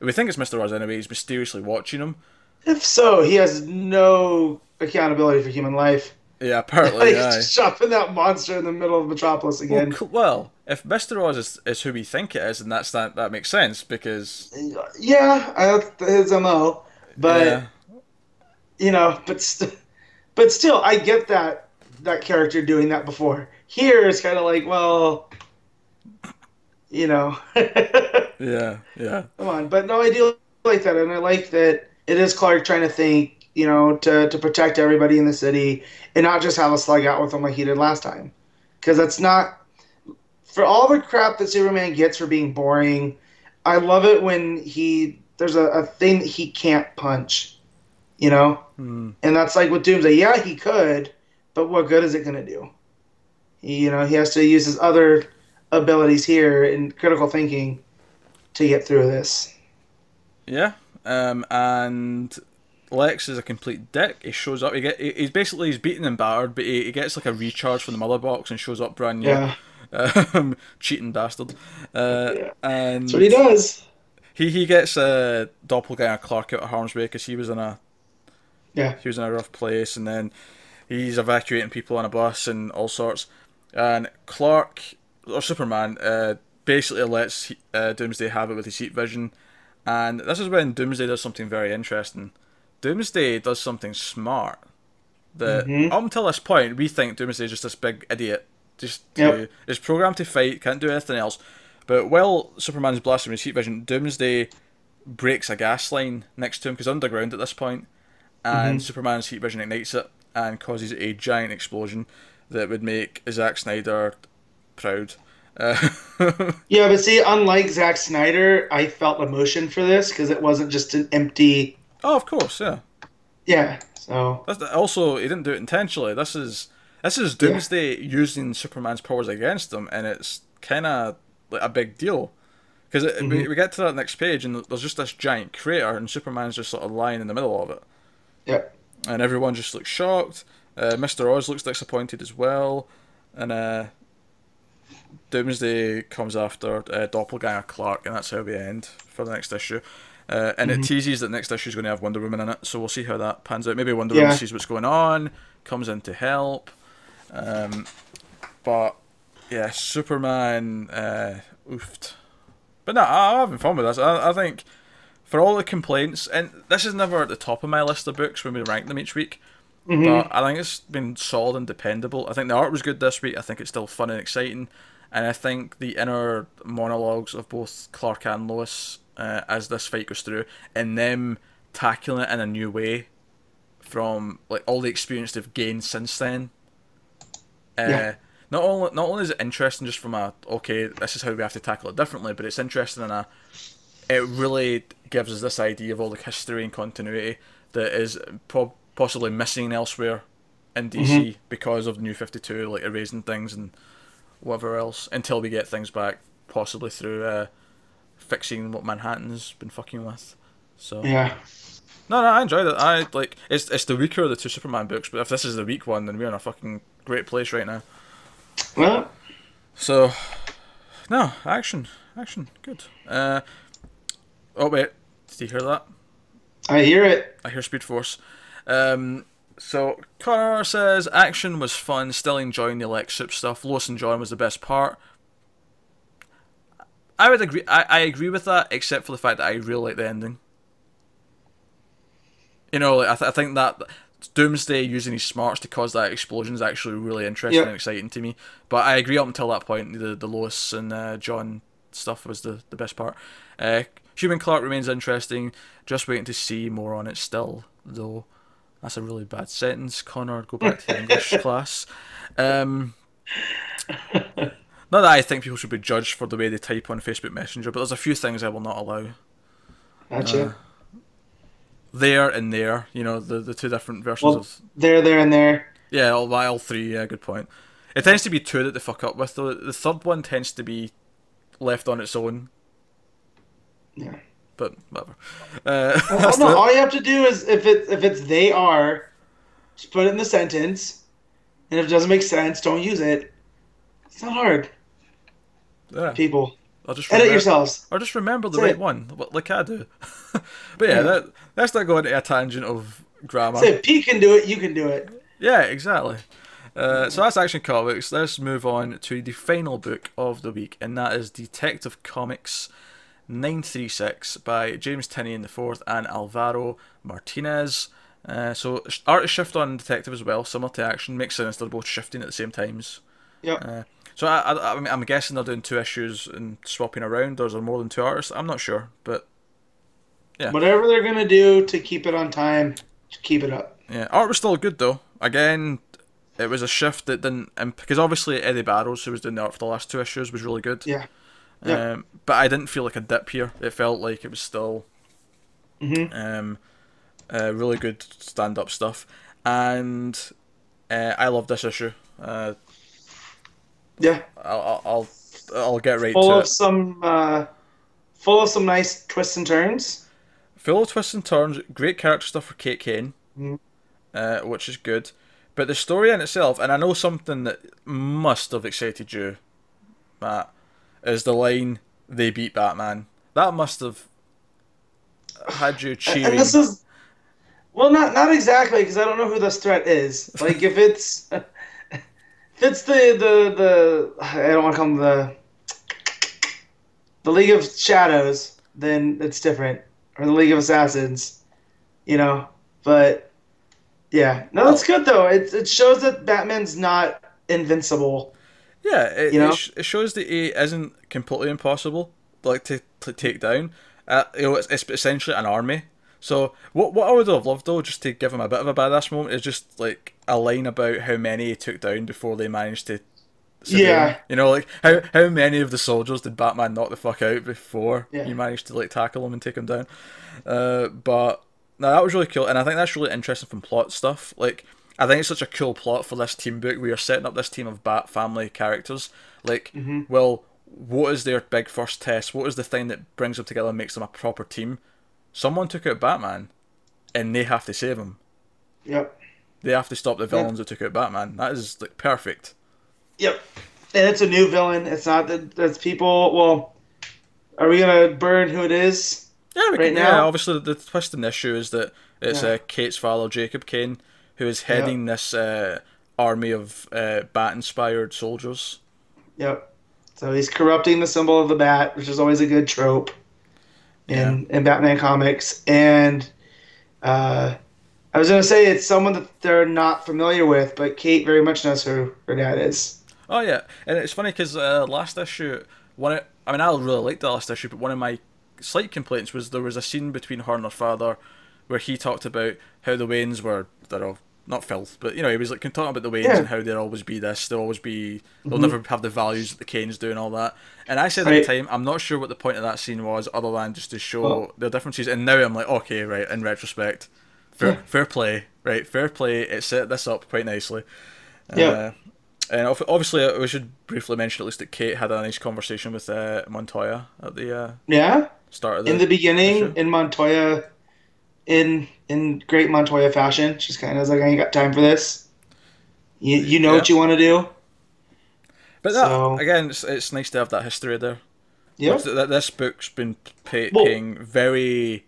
we think it's Mr. Oz anyway. He's mysteriously watching him. If so, he has no accountability for human life. Yeah, apparently. Like aye. shoving that monster in the middle of Metropolis again. cl- well, if Mr. Oz is, is who we think it is, then that's that that makes sense because Yeah, I, that's his mo. But yeah, you know, but st- but still, I get that that character doing that before. Here, it's kind of like, well, you know, yeah, yeah, come on. But no, I do like that, and I like that it is Clark trying to think, you know, to to protect everybody in the city and not just have a slug out with him like he did last time, because that's not for all the crap that Superman gets for being boring. I love it when he there's a, a thing that he can't punch, you know. Hmm. And that's like with Doomsday. Yeah, he could, but what good is it going to do? He, you know, he has to use his other abilities here in critical thinking to get through this. yeah. Um, and Lex is a complete dick. He shows up. He get. He's basically he's beaten and battered, but he, he gets like a recharge from the mother box and shows up brand new. Yeah, Um, cheating bastard. Uh, Yeah. and that's what he does. he he gets uh, doppelganger Clark out of harm's way because he was in a Yeah, he was in a rough place, and then he's evacuating people on a bus and all sorts. And Clark or Superman uh, basically lets uh, Doomsday have it with his heat vision, and this is when Doomsday does something very interesting. Doomsday does something smart. That Mhm. up until this point we think Doomsday is just this big idiot, just to, is programmed to fight, can't do anything else. But while Superman's blasting his heat vision, Doomsday breaks a gas line next to him because underground at this point, and Superman's heat vision ignites it and causes a giant explosion that would make Zack Snyder proud. Uh, yeah, but see, unlike Zack Snyder, I felt emotion for this because it wasn't just an empty. Oh, of course, yeah. Yeah, so That's also he didn't do it intentionally. This is this is Doomsday using Superman's powers against him, and it's kind of like a big deal because we, we get to that next page and there's just this giant crater and Superman's just sort of lying in the middle of it, Yep. and everyone just looks shocked. Uh, Mister Oz looks disappointed as well, and uh, Doomsday comes after uh, Doppelganger Clark, and that's how we end for the next issue. Uh, and it teases that next issue is going to have Wonder Woman in it, so we'll see how that pans out. Maybe Wonder Woman sees what's going on, comes in to help. Um, but yeah, Superman uh, oofed. But no, I- I'm having fun with this. I, I think for all the complaints, and this is never at the top of my list of books when we rank them each week. But I think it's been solid and dependable. I think the art was good this week. I think it's still fun and exciting, and I think the inner monologues of both Clark and Lois uh, as this fight goes through, and them tackling it in a new way from like all the experience they've gained since then. Uh, Yeah. Not only not only is it interesting just from a okay, this is how we have to tackle it differently, but it's interesting in a it really gives us this idea of all the history and continuity that is po- possibly missing elsewhere in DC because of New Fifty Two, like erasing things and whatever else, until we get things back, possibly through uh, fixing what Manhattan's been fucking with. So Yeah. no, no, I enjoyed it. I like it's it's the weaker of the two Superman books, but if this is the weak one, then we're in a fucking great place right now. Well, So, no action, action, good. Uh, oh wait, did you hear that? I hear it. I hear Speed Force. Um, so Connor says action was fun, still enjoying the Lex Soup stuff. Lois and Jon was the best part. I would agree. I, I agree with that, except for the fact that I really like the ending. You know, like, I, th- I think that Doomsday using his smarts to cause that explosion is actually really interesting Yeah. and exciting to me. But I agree up until that point, the the Lois and uh, Jon stuff was the, the best part. Uh, Human Clark remains interesting. Just waiting to see more on it still, though. That's a really bad sentence. Connor, go back to English class. Um, not that I think people should be judged for the way they type on Facebook Messenger, but there's a few things I will not allow. Gotcha. There and there, you know, the, the two different versions Well- of there, there, and there. Yeah, all, all three. Yeah, good point. It tends to be two that they fuck up with, though. The third one tends to be left on its own, Yeah. but whatever. Uh, Well, no, all you have to do is if it if it's they are, just put it in the sentence, and if it doesn't make sense, don't use it. It's not hard, yeah, people. I'll just Edit remem- yourselves. Or just remember the That's right it. one, like I do. but yeah, Yeah. That, let's not go into a tangent of grammar. So if Pete can do it, you can do it. Yeah, exactly. Uh, so that's Action Comics. Let's move on to the final book of the week, and that is Detective Comics 936 by James Tynion IV and Alvaro Martinez. Uh, so artist shift on Detective as well, similar to Action. Makes sense they're both shifting at the same times. Yep. Uh, so I, I, I'm guessing they're doing two issues and swapping around, or is there more than two artists? I'm not sure, but Yeah. Whatever they're gonna do to keep it on time, just keep it up. Yeah, art was still good though. Again, it was a shift that didn't because obviously Eddy Barrows, who was doing the art for the last two issues, was really good. Yeah. Yeah. Um, but I didn't feel like a dip here. It felt like it was still Mhm. um, uh, really good stand-up stuff, and uh, I love this issue. Uh, Yeah. I'll, I'll I'll get right Full to of it. some, uh, full of some nice twists and turns. Full of twists and turns. Great character stuff for Kate Kane, Mhm. uh, which is good. But the story in itself, and I know something that must have excited you, Matt, is the line "They beat Batman." That must have had you cheering. And this is, well, not not exactly because I don't know who this threat is. Like if it's, it's the the the I don't want to call them the the League of Shadows, then it's different, or the League of Assassins, you know. But yeah, no, that's good though. It it shows that Batman's not invincible. Yeah, it, You know? it, sh- it shows that he isn't completely impossible, like to, to take down. Uh, you know, it's, it's essentially an army. So what what I would have loved though, just to give him a bit of a badass moment, is just like a line about how many he took down before they managed to. subdue him. Yeah. You know, like how how many of the soldiers did Batman knock the fuck out before Yeah. he managed to like tackle him and take him down? Uh, but no, that was really cool, and I think that's really interesting from plot stuff. Like, I think it's such a cool plot for this team book. We are setting up this team of Bat family characters. Like, well, what is their big first test? What is the thing that brings them together and makes them a proper team? Someone took out Batman, and they have to save him. Yep. They have to stop the villains that took out Batman. That is like perfect. Yep. And it's a new villain. It's not that that's people. Well, are we gonna burn who it is? Yeah, we Right can, now? yeah. Obviously, the twist in this issue is that it's Yeah. uh, Kate's father, Jacob Kane, who is heading this uh, army of uh, bat-inspired soldiers. Yep. So he's corrupting the symbol of the bat, which is always a good trope in in Batman comics. And uh, I was gonna say it's someone that they're not familiar with, but Kate very much knows who her dad is. Oh yeah, and it's funny because uh, last issue, one of, I mean I really liked the last issue, but one of my slight complaints was there was a scene between her and her father where he talked about how the Waynes were they're all not filth, but you know he was like talking about the Waynes Yeah. and how they'll always be this, they'll always be they'll never have the values that the Kanes do and all that. And I said at Right. the time I'm not sure what the point of that scene was other than just to show Well- the differences. And now I'm like okay right in retrospect, fair Yeah. fair play right fair play. It set this up quite nicely. Yeah. Uh, and obviously, uh, we should briefly mention at least that Kate had a nice conversation with uh, Montoya at the uh, Yeah. start of the. In the beginning, issue. in Montoya, in in great Montoya fashion, she's kind of like, I ain't got time for this. You you know what you want to do. but that, so- again, it's, it's nice to have that history there. Which this book's been pay- Well- paying very,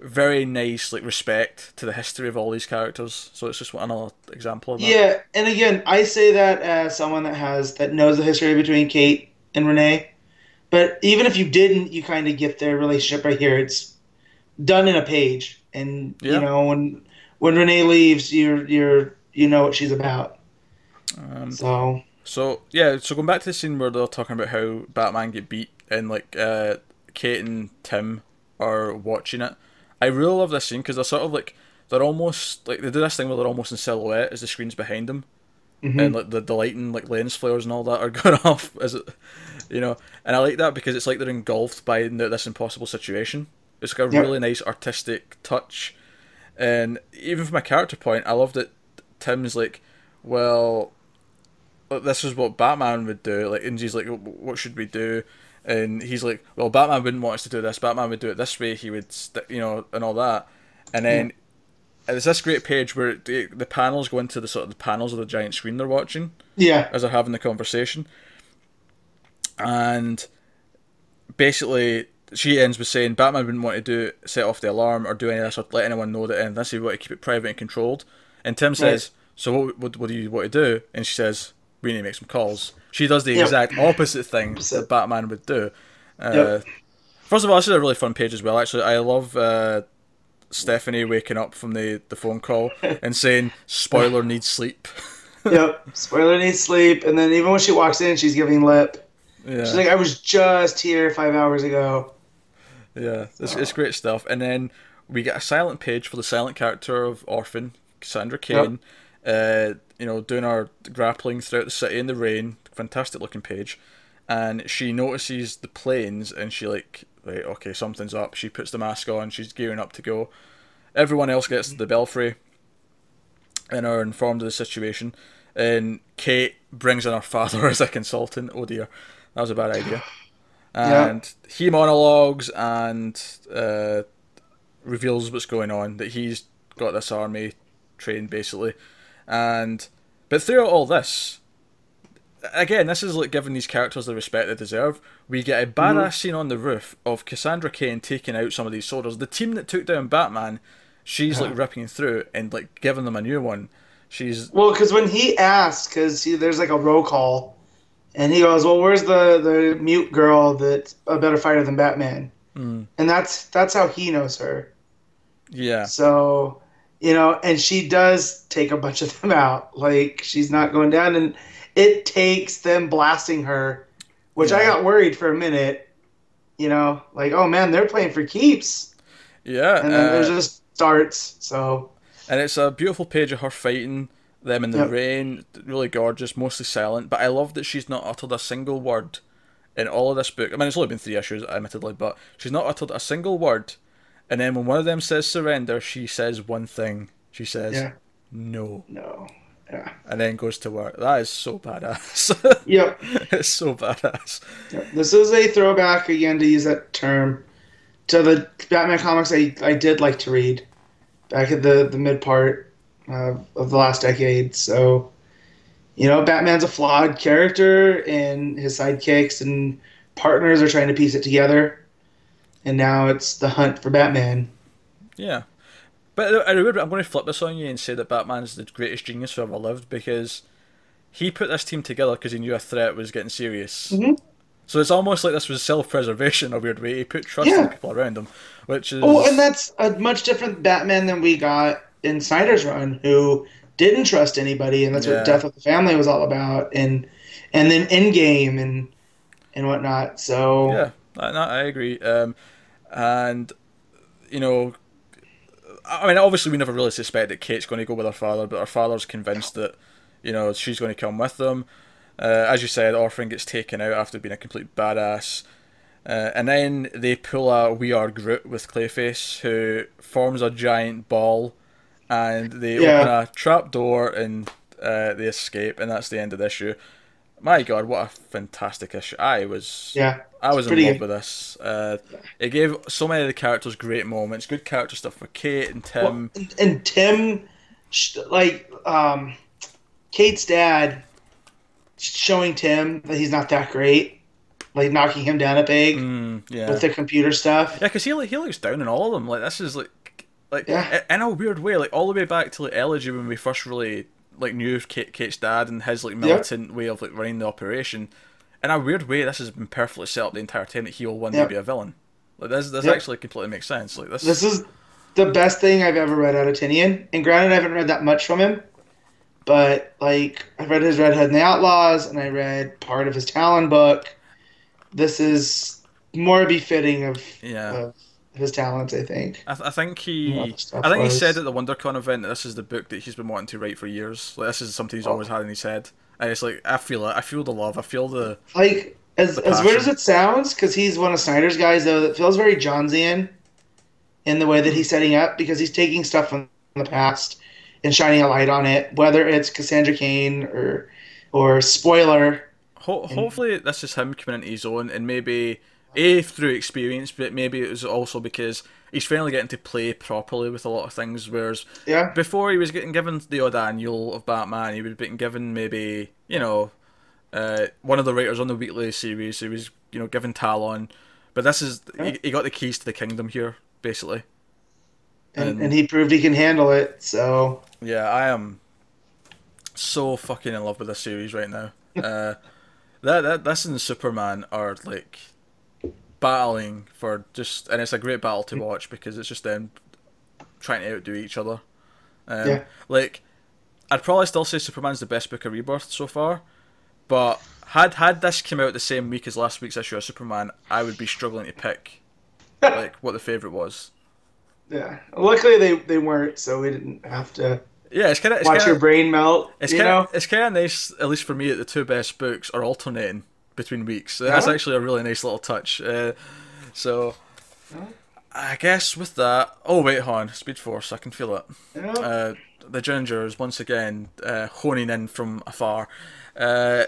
very nice like respect to the history of all these characters. So it's just another example of that. Yeah, and again, I say that as someone that has that knows the history between Kate and Renee. But even if you didn't, you kind of get their relationship right here. It's done in a page, and Yeah. you know when when Renee leaves, you're you're you know what she's about. Um, So So yeah, so going back to the scene where they're talking about how Batman get beat and like uh, Kate and Tim are watching it. I really love this scene because they're sort of like they're almost like they do this thing where they're almost in silhouette as the screen's behind them, mhm. and like the, the lighting like lens flares and all that are going off as it, you know. And I like that because it's like they're engulfed by this impossible situation. It's got a Yep. really nice artistic touch, and even from a character point, I love that Tim's like, well, this is what Batman would do. Like, and he's like, what should we do? And he's like, well, Batman wouldn't want us to do this. Batman would do it this way. He would, st-, you know, and all that. And then there's this great page where the, the panels go into the sort of the panels of the giant screen they're watching yeah, as they're having the conversation. And basically, she ends with saying Batman wouldn't want to do set off the alarm or do any of this or let anyone know that and this. He want to keep it private and controlled. And Tim says, "So what, what? What do you want to do?" And she says, "We need to make some calls." She does the Yep. exact opposite thing Opposite. that Batman would do. Uh, Yep. First of all, this is a really fun page as well. Actually, I love uh, Stephanie waking up from the, the phone call and saying, "Spoiler needs sleep." yep. Spoiler needs sleep, and then even when she walks in, she's giving lip. yeah. She's like, I was just here five hours ago. Yeah, it's, it's great stuff. And then we get a silent page for the silent character of Orphan, Cassandra Cain. Uh, you know, doing our grappling throughout the city in the rain. Fantastic looking page. And she notices the planes and she like, right, okay, something's up. She puts the mask on. She's gearing up to go. Everyone else gets to the belfry and are informed of the situation. And Kate brings in her father as a consultant. Oh dear, that was a bad idea. Yeah. And he monologues and uh, reveals what's going on. That he's got this army trained basically, and but throughout all this, again, this is like giving these characters the respect they deserve. We get a badass scene on the roof of Cassandra Cain taking out some of these soldiers. The team that took down Batman, she's like ripping through and like giving them a new one. She's Well, because when he asks, because there's like a roll call, and he goes, "Well, where's the the mute girl that's a better fighter than Batman?" Mm. And that's that's how he knows her. yeah, So, you know, and she does take a bunch of them out. Like she's not going down, and it takes them blasting her, which I got worried for a minute. You know, like oh man, they're playing for keeps, yeah. and then uh, there's just starts. So And it's a beautiful page of her fighting them in the Yep. rain, really gorgeous, mostly silent. But I love that she's not uttered a single word in all of this book. I mean, it's only been three issues, admittedly, but she's not uttered a single word. And then when one of them says surrender, she says one thing. She says, yeah, no. no, Yeah. and then goes to work. That is so badass. Yep. it's so badass. Yep. This is a throwback again to use that term to the Batman comics I, I did like to read back at the, the mid part uh, of the last decade. So, you know, Batman's a flawed character, and his sidekicks and partners are trying to piece it together. And now it's the hunt for Batman. Yeah. But I remember I'm going to flip this on you and say that Batman's the greatest genius who ever lived because he put this team together because he knew a threat was getting serious. Mhm. So it's almost like this was self-preservation in a weird way. He put trust in Yeah. the people around him, which is Oh, and that's a much different Batman than we got in Snyder's run, who didn't trust anybody, and that's Yeah. what Death of the Family was all about, and and then Endgame and and whatnot. So Yeah, I, I agree. Um, and you know, I mean, obviously, we never really suspect that Kate's going to go with her father, but her father's convinced that you know she's going to come with them. Uh, as you said, Orphan gets taken out after being a complete badass. Uh, and then they pull a We Are Groot with Clayface, who forms a giant ball, and they Yeah. open a trap door and uh, they escape, and that's the end of the issue. My God, what a fantastic issue! I was yeah, I was in love with this. Uh, it gave so many of the characters great moments, good character stuff for Kate and Well, Tim. and, and Tim, like um, Kate's dad, showing Tim that he's not that great, like knocking him down a peg Mm, yeah, with the computer stuff. yeah, because he he looks down on all of them. Like this is like like Yeah. in a weird way, like all the way back to like Elegy when we first really like knew Kate, Kate's dad and his like militant way of like running the operation. In a weird way, this has been perfectly set up the entire time that he will one day be a villain. Like this, this actually completely makes sense. Like this, This is the best thing I've ever read out of Tynion. And granted, I haven't read that much from him, but like I've read his Red Hood and the Outlaws, and I read part of his Talon book. This is more befitting of, yeah. of his talents, I think. I, th- I think he, I think he said at the WonderCon event that this is the book that he's been wanting to write for years. Like this is something he's Oh. always had in his head, and it's like I feel it. I feel the love. I feel the Like as The as weird as it sounds, because he's one of Snyder's guys, though, that feels very Johnsian in the way that he's setting up, because he's taking stuff from the past and shining a light on it, whether it's Cassandra Cain or or spoiler. Ho- hopefully, this is him coming into his own, and maybe a through experience, but maybe it was also because he's finally getting to play properly with a lot of things. Whereas Yeah, before he was getting given the odd annual of Batman, he would have been given maybe you know uh, one of the writers on the weekly series. He was you know given Talon, but this is he, he got the keys to the kingdom here basically. and, And- and he proved he can handle it. So Yeah, I am so fucking in love with this series right now. Uh, that that this and Superman are like battling for just, and it's a great battle to watch because it's just them trying to outdo each other. Um, Yeah. Like, I'd probably still say Superman's the best book of Rebirth so far, but had had this come out the same week as last week's issue of Superman, I would be struggling to pick like what the favorite was. yeah, luckily they they weren't, so we didn't have to Yeah, it's kind of watch your brain melt. It's kind of it's kind of nice, at least for me, that the two best books are alternating between weeks. That's actually a really nice little touch. Uh, so. I guess with that. Oh wait, hon, Speed Force, I can feel it. Uh, the Ginger is once again uh, honing in from afar. Uh,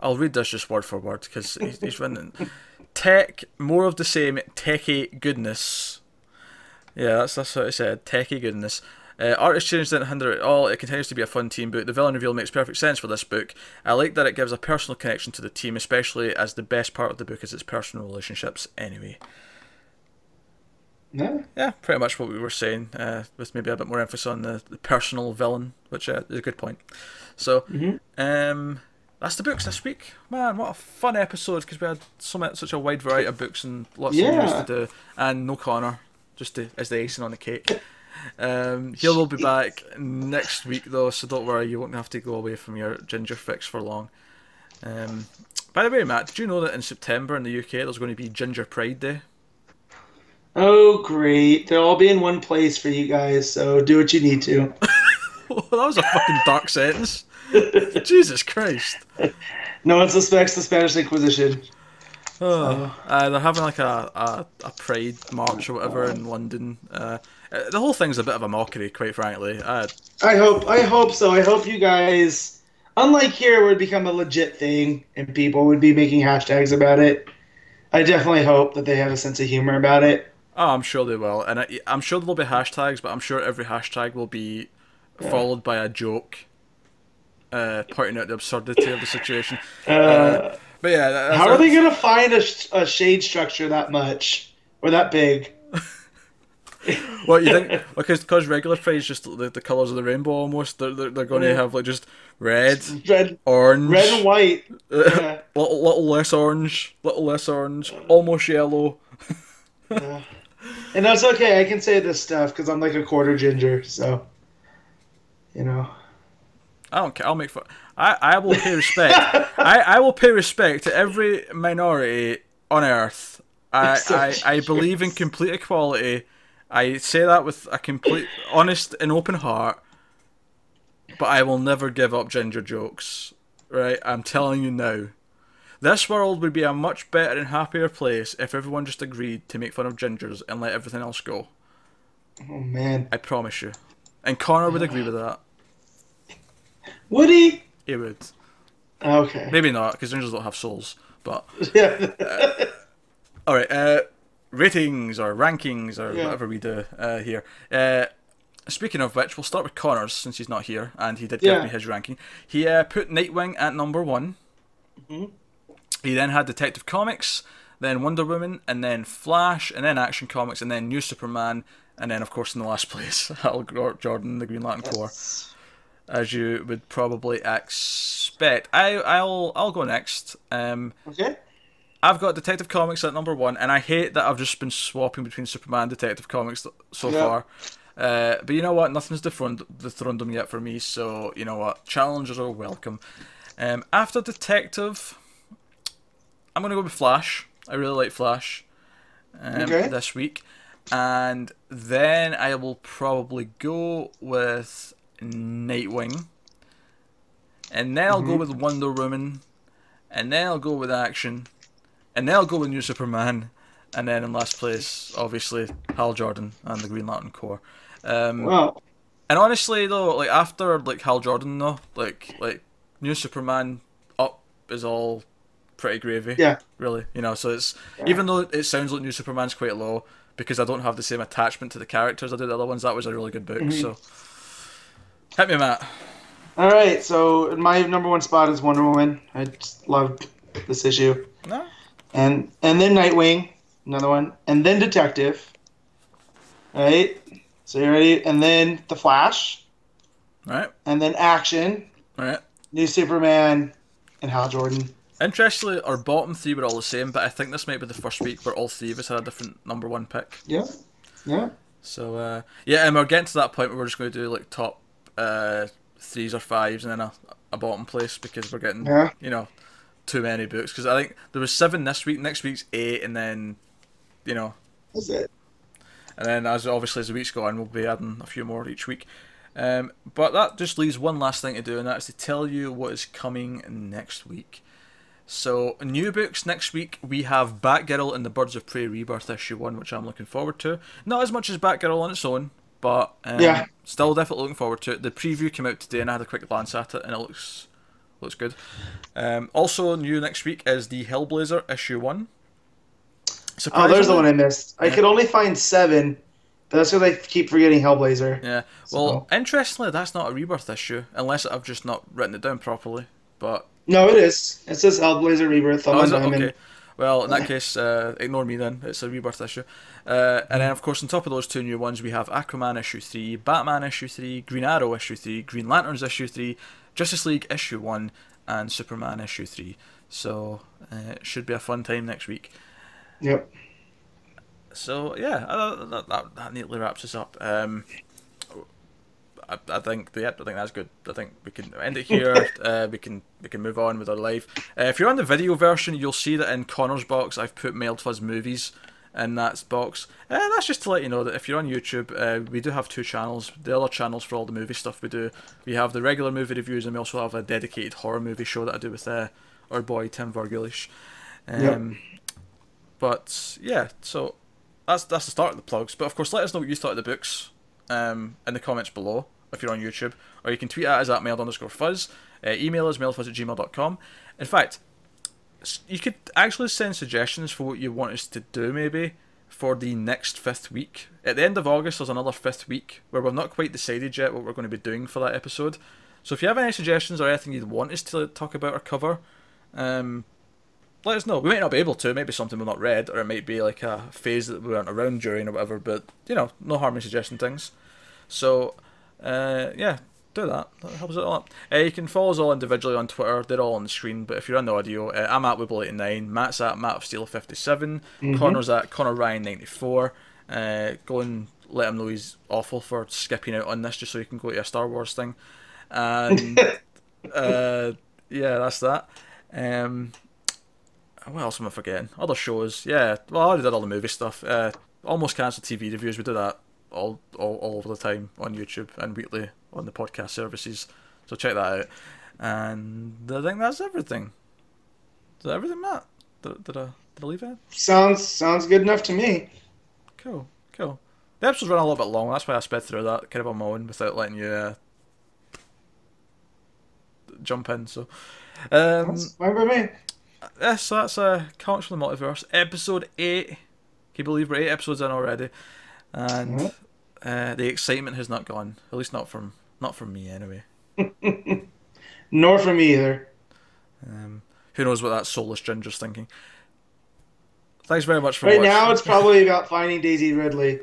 I'll read this just word for word because he's, he's winning. Tech, more of the same techie goodness. Yeah, that's that's what I said. Techie goodness. Uh, artist change didn't hinder it at all. It continues to be a fun team book. The villain reveal makes perfect sense for this book. I like that it gives a personal connection to the team, especially as the best part of the book is its personal relationships. Anyway, yeah. yeah, pretty much what we were saying, uh, with maybe a bit more emphasis on the, the personal villain, which uh, is a good point. So, Mhm. um, that's the books this week. Man, what a fun episode because we had so much, such a wide variety of books and lots of news to do, and no Connor, just to, as the icing on the cake. Um, he will be back next week though, so don't worry, you won't have to go away from your ginger fix for long. Um, by the way, Matt, did you know that in September in the UK there's going to be Ginger Pride Day? Oh, great! They'll all be in one place for you guys, so do what you need to. well, that was a fucking dark sentence. Jesus Christ. No one suspects the Spanish Inquisition. Oh, uh, they're having like a, a, a pride march or whatever in London. Uh, uh, the whole thing's a bit of a mockery, quite frankly. Uh, I hope I hope so. I hope you guys, unlike here, would become a legit thing and people would be making hashtags about it. I definitely hope that they have a sense of humor about it. oh, I'm sure they will, and I, I'm sure there'll be hashtags, but I'm sure every hashtag will be followed by a joke, uh, pointing out the absurdity of the situation. Uh, But yeah, that- how are they gonna find a, a shade structure that much or that big? What you think? Because because regular phrase just the, the colors of the rainbow almost. They're they're, they're going to mm. have like just red, Red, orange, red and white. Yeah. little little less orange, little less orange, almost yellow. Yeah. And that's okay. I can say this stuff because I'm like a quarter ginger, so you know. I don't care. I'll make fun. I, I will pay respect. I, I will pay respect to every minority on earth. I, I, I believe in complete equality. I say that with a complete honest and open heart. But I will never give up ginger jokes. Right? I'm telling you now. This world would be a much better and happier place if everyone just agreed to make fun of gingers and let everything else go. Oh man, I promise you. And Connor would agree with that. would he? He would. Okay. Maybe not, because gingers don't have souls. But Yeah. All right, uh, ratings or rankings or Yeah. whatever we do uh, here. Uh, speaking of which, we'll start with Connors since he's not here, and he did Yeah. give me his ranking. He uh, put Nightwing at number one. Mhm. He then had Detective Comics, then Wonder Woman, and then Flash, and then Action Comics, and then New Superman, and then of course in the last place, Hal Jordan, the Green Lantern Corps, as you would probably expect. I I'll I'll go next. Um, Okay. I've got Detective Comics at number one, and I hate that I've just been swapping between Superman and Detective Comics so Yeah. far. Uh, but you know what? Nothing's dethroned, dethroned them yet for me, so you know what? Challenges are welcome. Um, after Detective, I'm going to go with Flash. I really like Flash um, Okay. this week. And then I will probably go with Nightwing. And then I'll go Mhm. with Wonder Woman. And then I'll go with Action. And then I'll go with New Superman. And then in last place, obviously, Hal Jordan and the Green Lantern Corps. Um, Well, and honestly, though, like after like Hal Jordan, though, like like New Superman up is all pretty gravy. Yeah. Really, you know. So it's Yeah. even though it sounds like New Superman's quite low because I don't have the same attachment to the characters I do the other ones. That was a really good book. Mhm. So hit me, Matt. all right. So my number one spot is Wonder Woman. I just loved this issue, No. And and then Nightwing, another one, and then Detective. All right. So you ready? And then The Flash, Right. and then Action, Right. New Superman, and Hal Jordan. Interestingly, our bottom three were all the same, but I think this might be the first week where all three of us had a different number one pick. Yeah. Yeah. So uh, yeah, and we're getting to that point where we're just going to do like top uh, threes or fives, and then a, a bottom place because we're getting Yeah. you know too many books. Because I think there was seven this week, next week's eight, and then you know, That's it. and then as obviously as the weeks go on, we'll be adding a few more each week. Um, but that just leaves one last thing to do, and that's to tell you what is coming next week. So, new books next week. We have Batgirl and the Birds of Prey Rebirth issue one, which I'm looking forward to. Not as much as Batgirl on its own, but um, Yeah. still definitely looking forward to it. The preview came out today, and I had a quick glance at it, and it looks looks good. Um, also new next week is the Hellblazer issue one. Oh, there's the one I missed. I Yeah. could only find seven, that's because I keep forgetting Hellblazer. Yeah. So- Well, interestingly, that's not a rebirth issue, unless I've just not written it down properly. But No, it is. It says Hellblazer Rebirth on oh, is it? diamond. Okay. Well, in that case, uh, ignore me then. It's a rebirth issue. Uh, and then, of course, on top of those two new ones, we have Aquaman issue three, Batman issue three, Green Arrow issue three, Green Lanterns issue three, Justice League issue one, and Superman issue three. So uh, it should be a fun time next week. Yep. So yeah, uh, that, that, that neatly wraps us up. Um, I, I think yeah, I think that's good. I think we can end it here. uh, we can we can move on with our life. Uh, if you're on the video version, you'll see that in Connor's box, I've put Mailed Fuzz movies in that box. Uh, that's just to let you know that if you're on YouTube, uh, we do have two channels. The other channels for all the movie stuff we do. We have the regular movie reviews, and we also have a dedicated horror movie show that I do with uh, our boy Tim Vergulish. Um, Yep. But yeah, so that's that's the start of the plugs. But of course, let us know what you thought of the books um, in the comments below if you're on YouTube, or you can tweet at us at mailed underscore fuzz. Uh, email us mailfuzz at gmail.com. In fact, you could actually send suggestions for what you want us to do, maybe for the next fifth week. At the end of August, there's another fifth week where we've not quite decided yet what we're going to be doing for that episode. So if you have any suggestions or anything you'd want us to talk about or cover, um, let us know. We might not be able to. Maybe something we've not read, or it might be like a phase that we weren't around during or whatever. But you know, no harm in suggesting things. So uh, yeah, do that. That helps it a lot. Uh, you can follow us all individually on Twitter. They're all on the screen. But if you're on the audio, uh, I'm at Wibble89. Matt's at Matt of Steel57. Mm-hmm. Connor's at Connor Ryan94. Uh, go and let him know he's awful for skipping out on this just so you can go to a Star Wars thing. And uh, yeah, that's that. Um, what else am I forgetting? Other shows, yeah. Well, I already did all the movie stuff. Uh, almost cancelled TV reviews. We do that all, all all over the time on YouTube and weekly on the podcast services. So check that out. And I think that's everything. Is that everything, Matt? Did, did I did I leave it? Sounds sounds good enough to me. Cool, cool. The episode's run a little bit long. That's why I sped through that kind of on my own without letting you uh, jump in. So, um, by me. yeah, so that's uh, Comics from the Multiverse, episode eight. Can you believe we're eight episodes in already? And Mhm. Uh, the excitement has not gone. At least not from not from me anyway. Nor from me either. Um, who knows what that soulless ginger's thinking? Thanks very much for Right watching. now, it's probably about finding Daisy Ridley.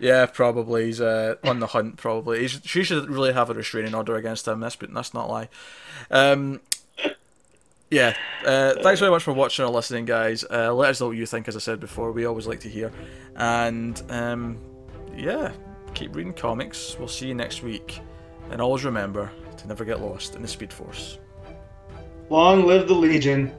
Yeah, probably. He's uh, on the hunt, probably. He's, she should really have a restraining order against him, that's, but that's not a lie. Um, yeah, uh, thanks very much for watching or listening, guys. Uh, let us know what you think, as I said before. We always like to hear. And um, yeah, keep reading comics. We'll see you next week. And always remember to never get lost in the Speed Force. Long live the Legion.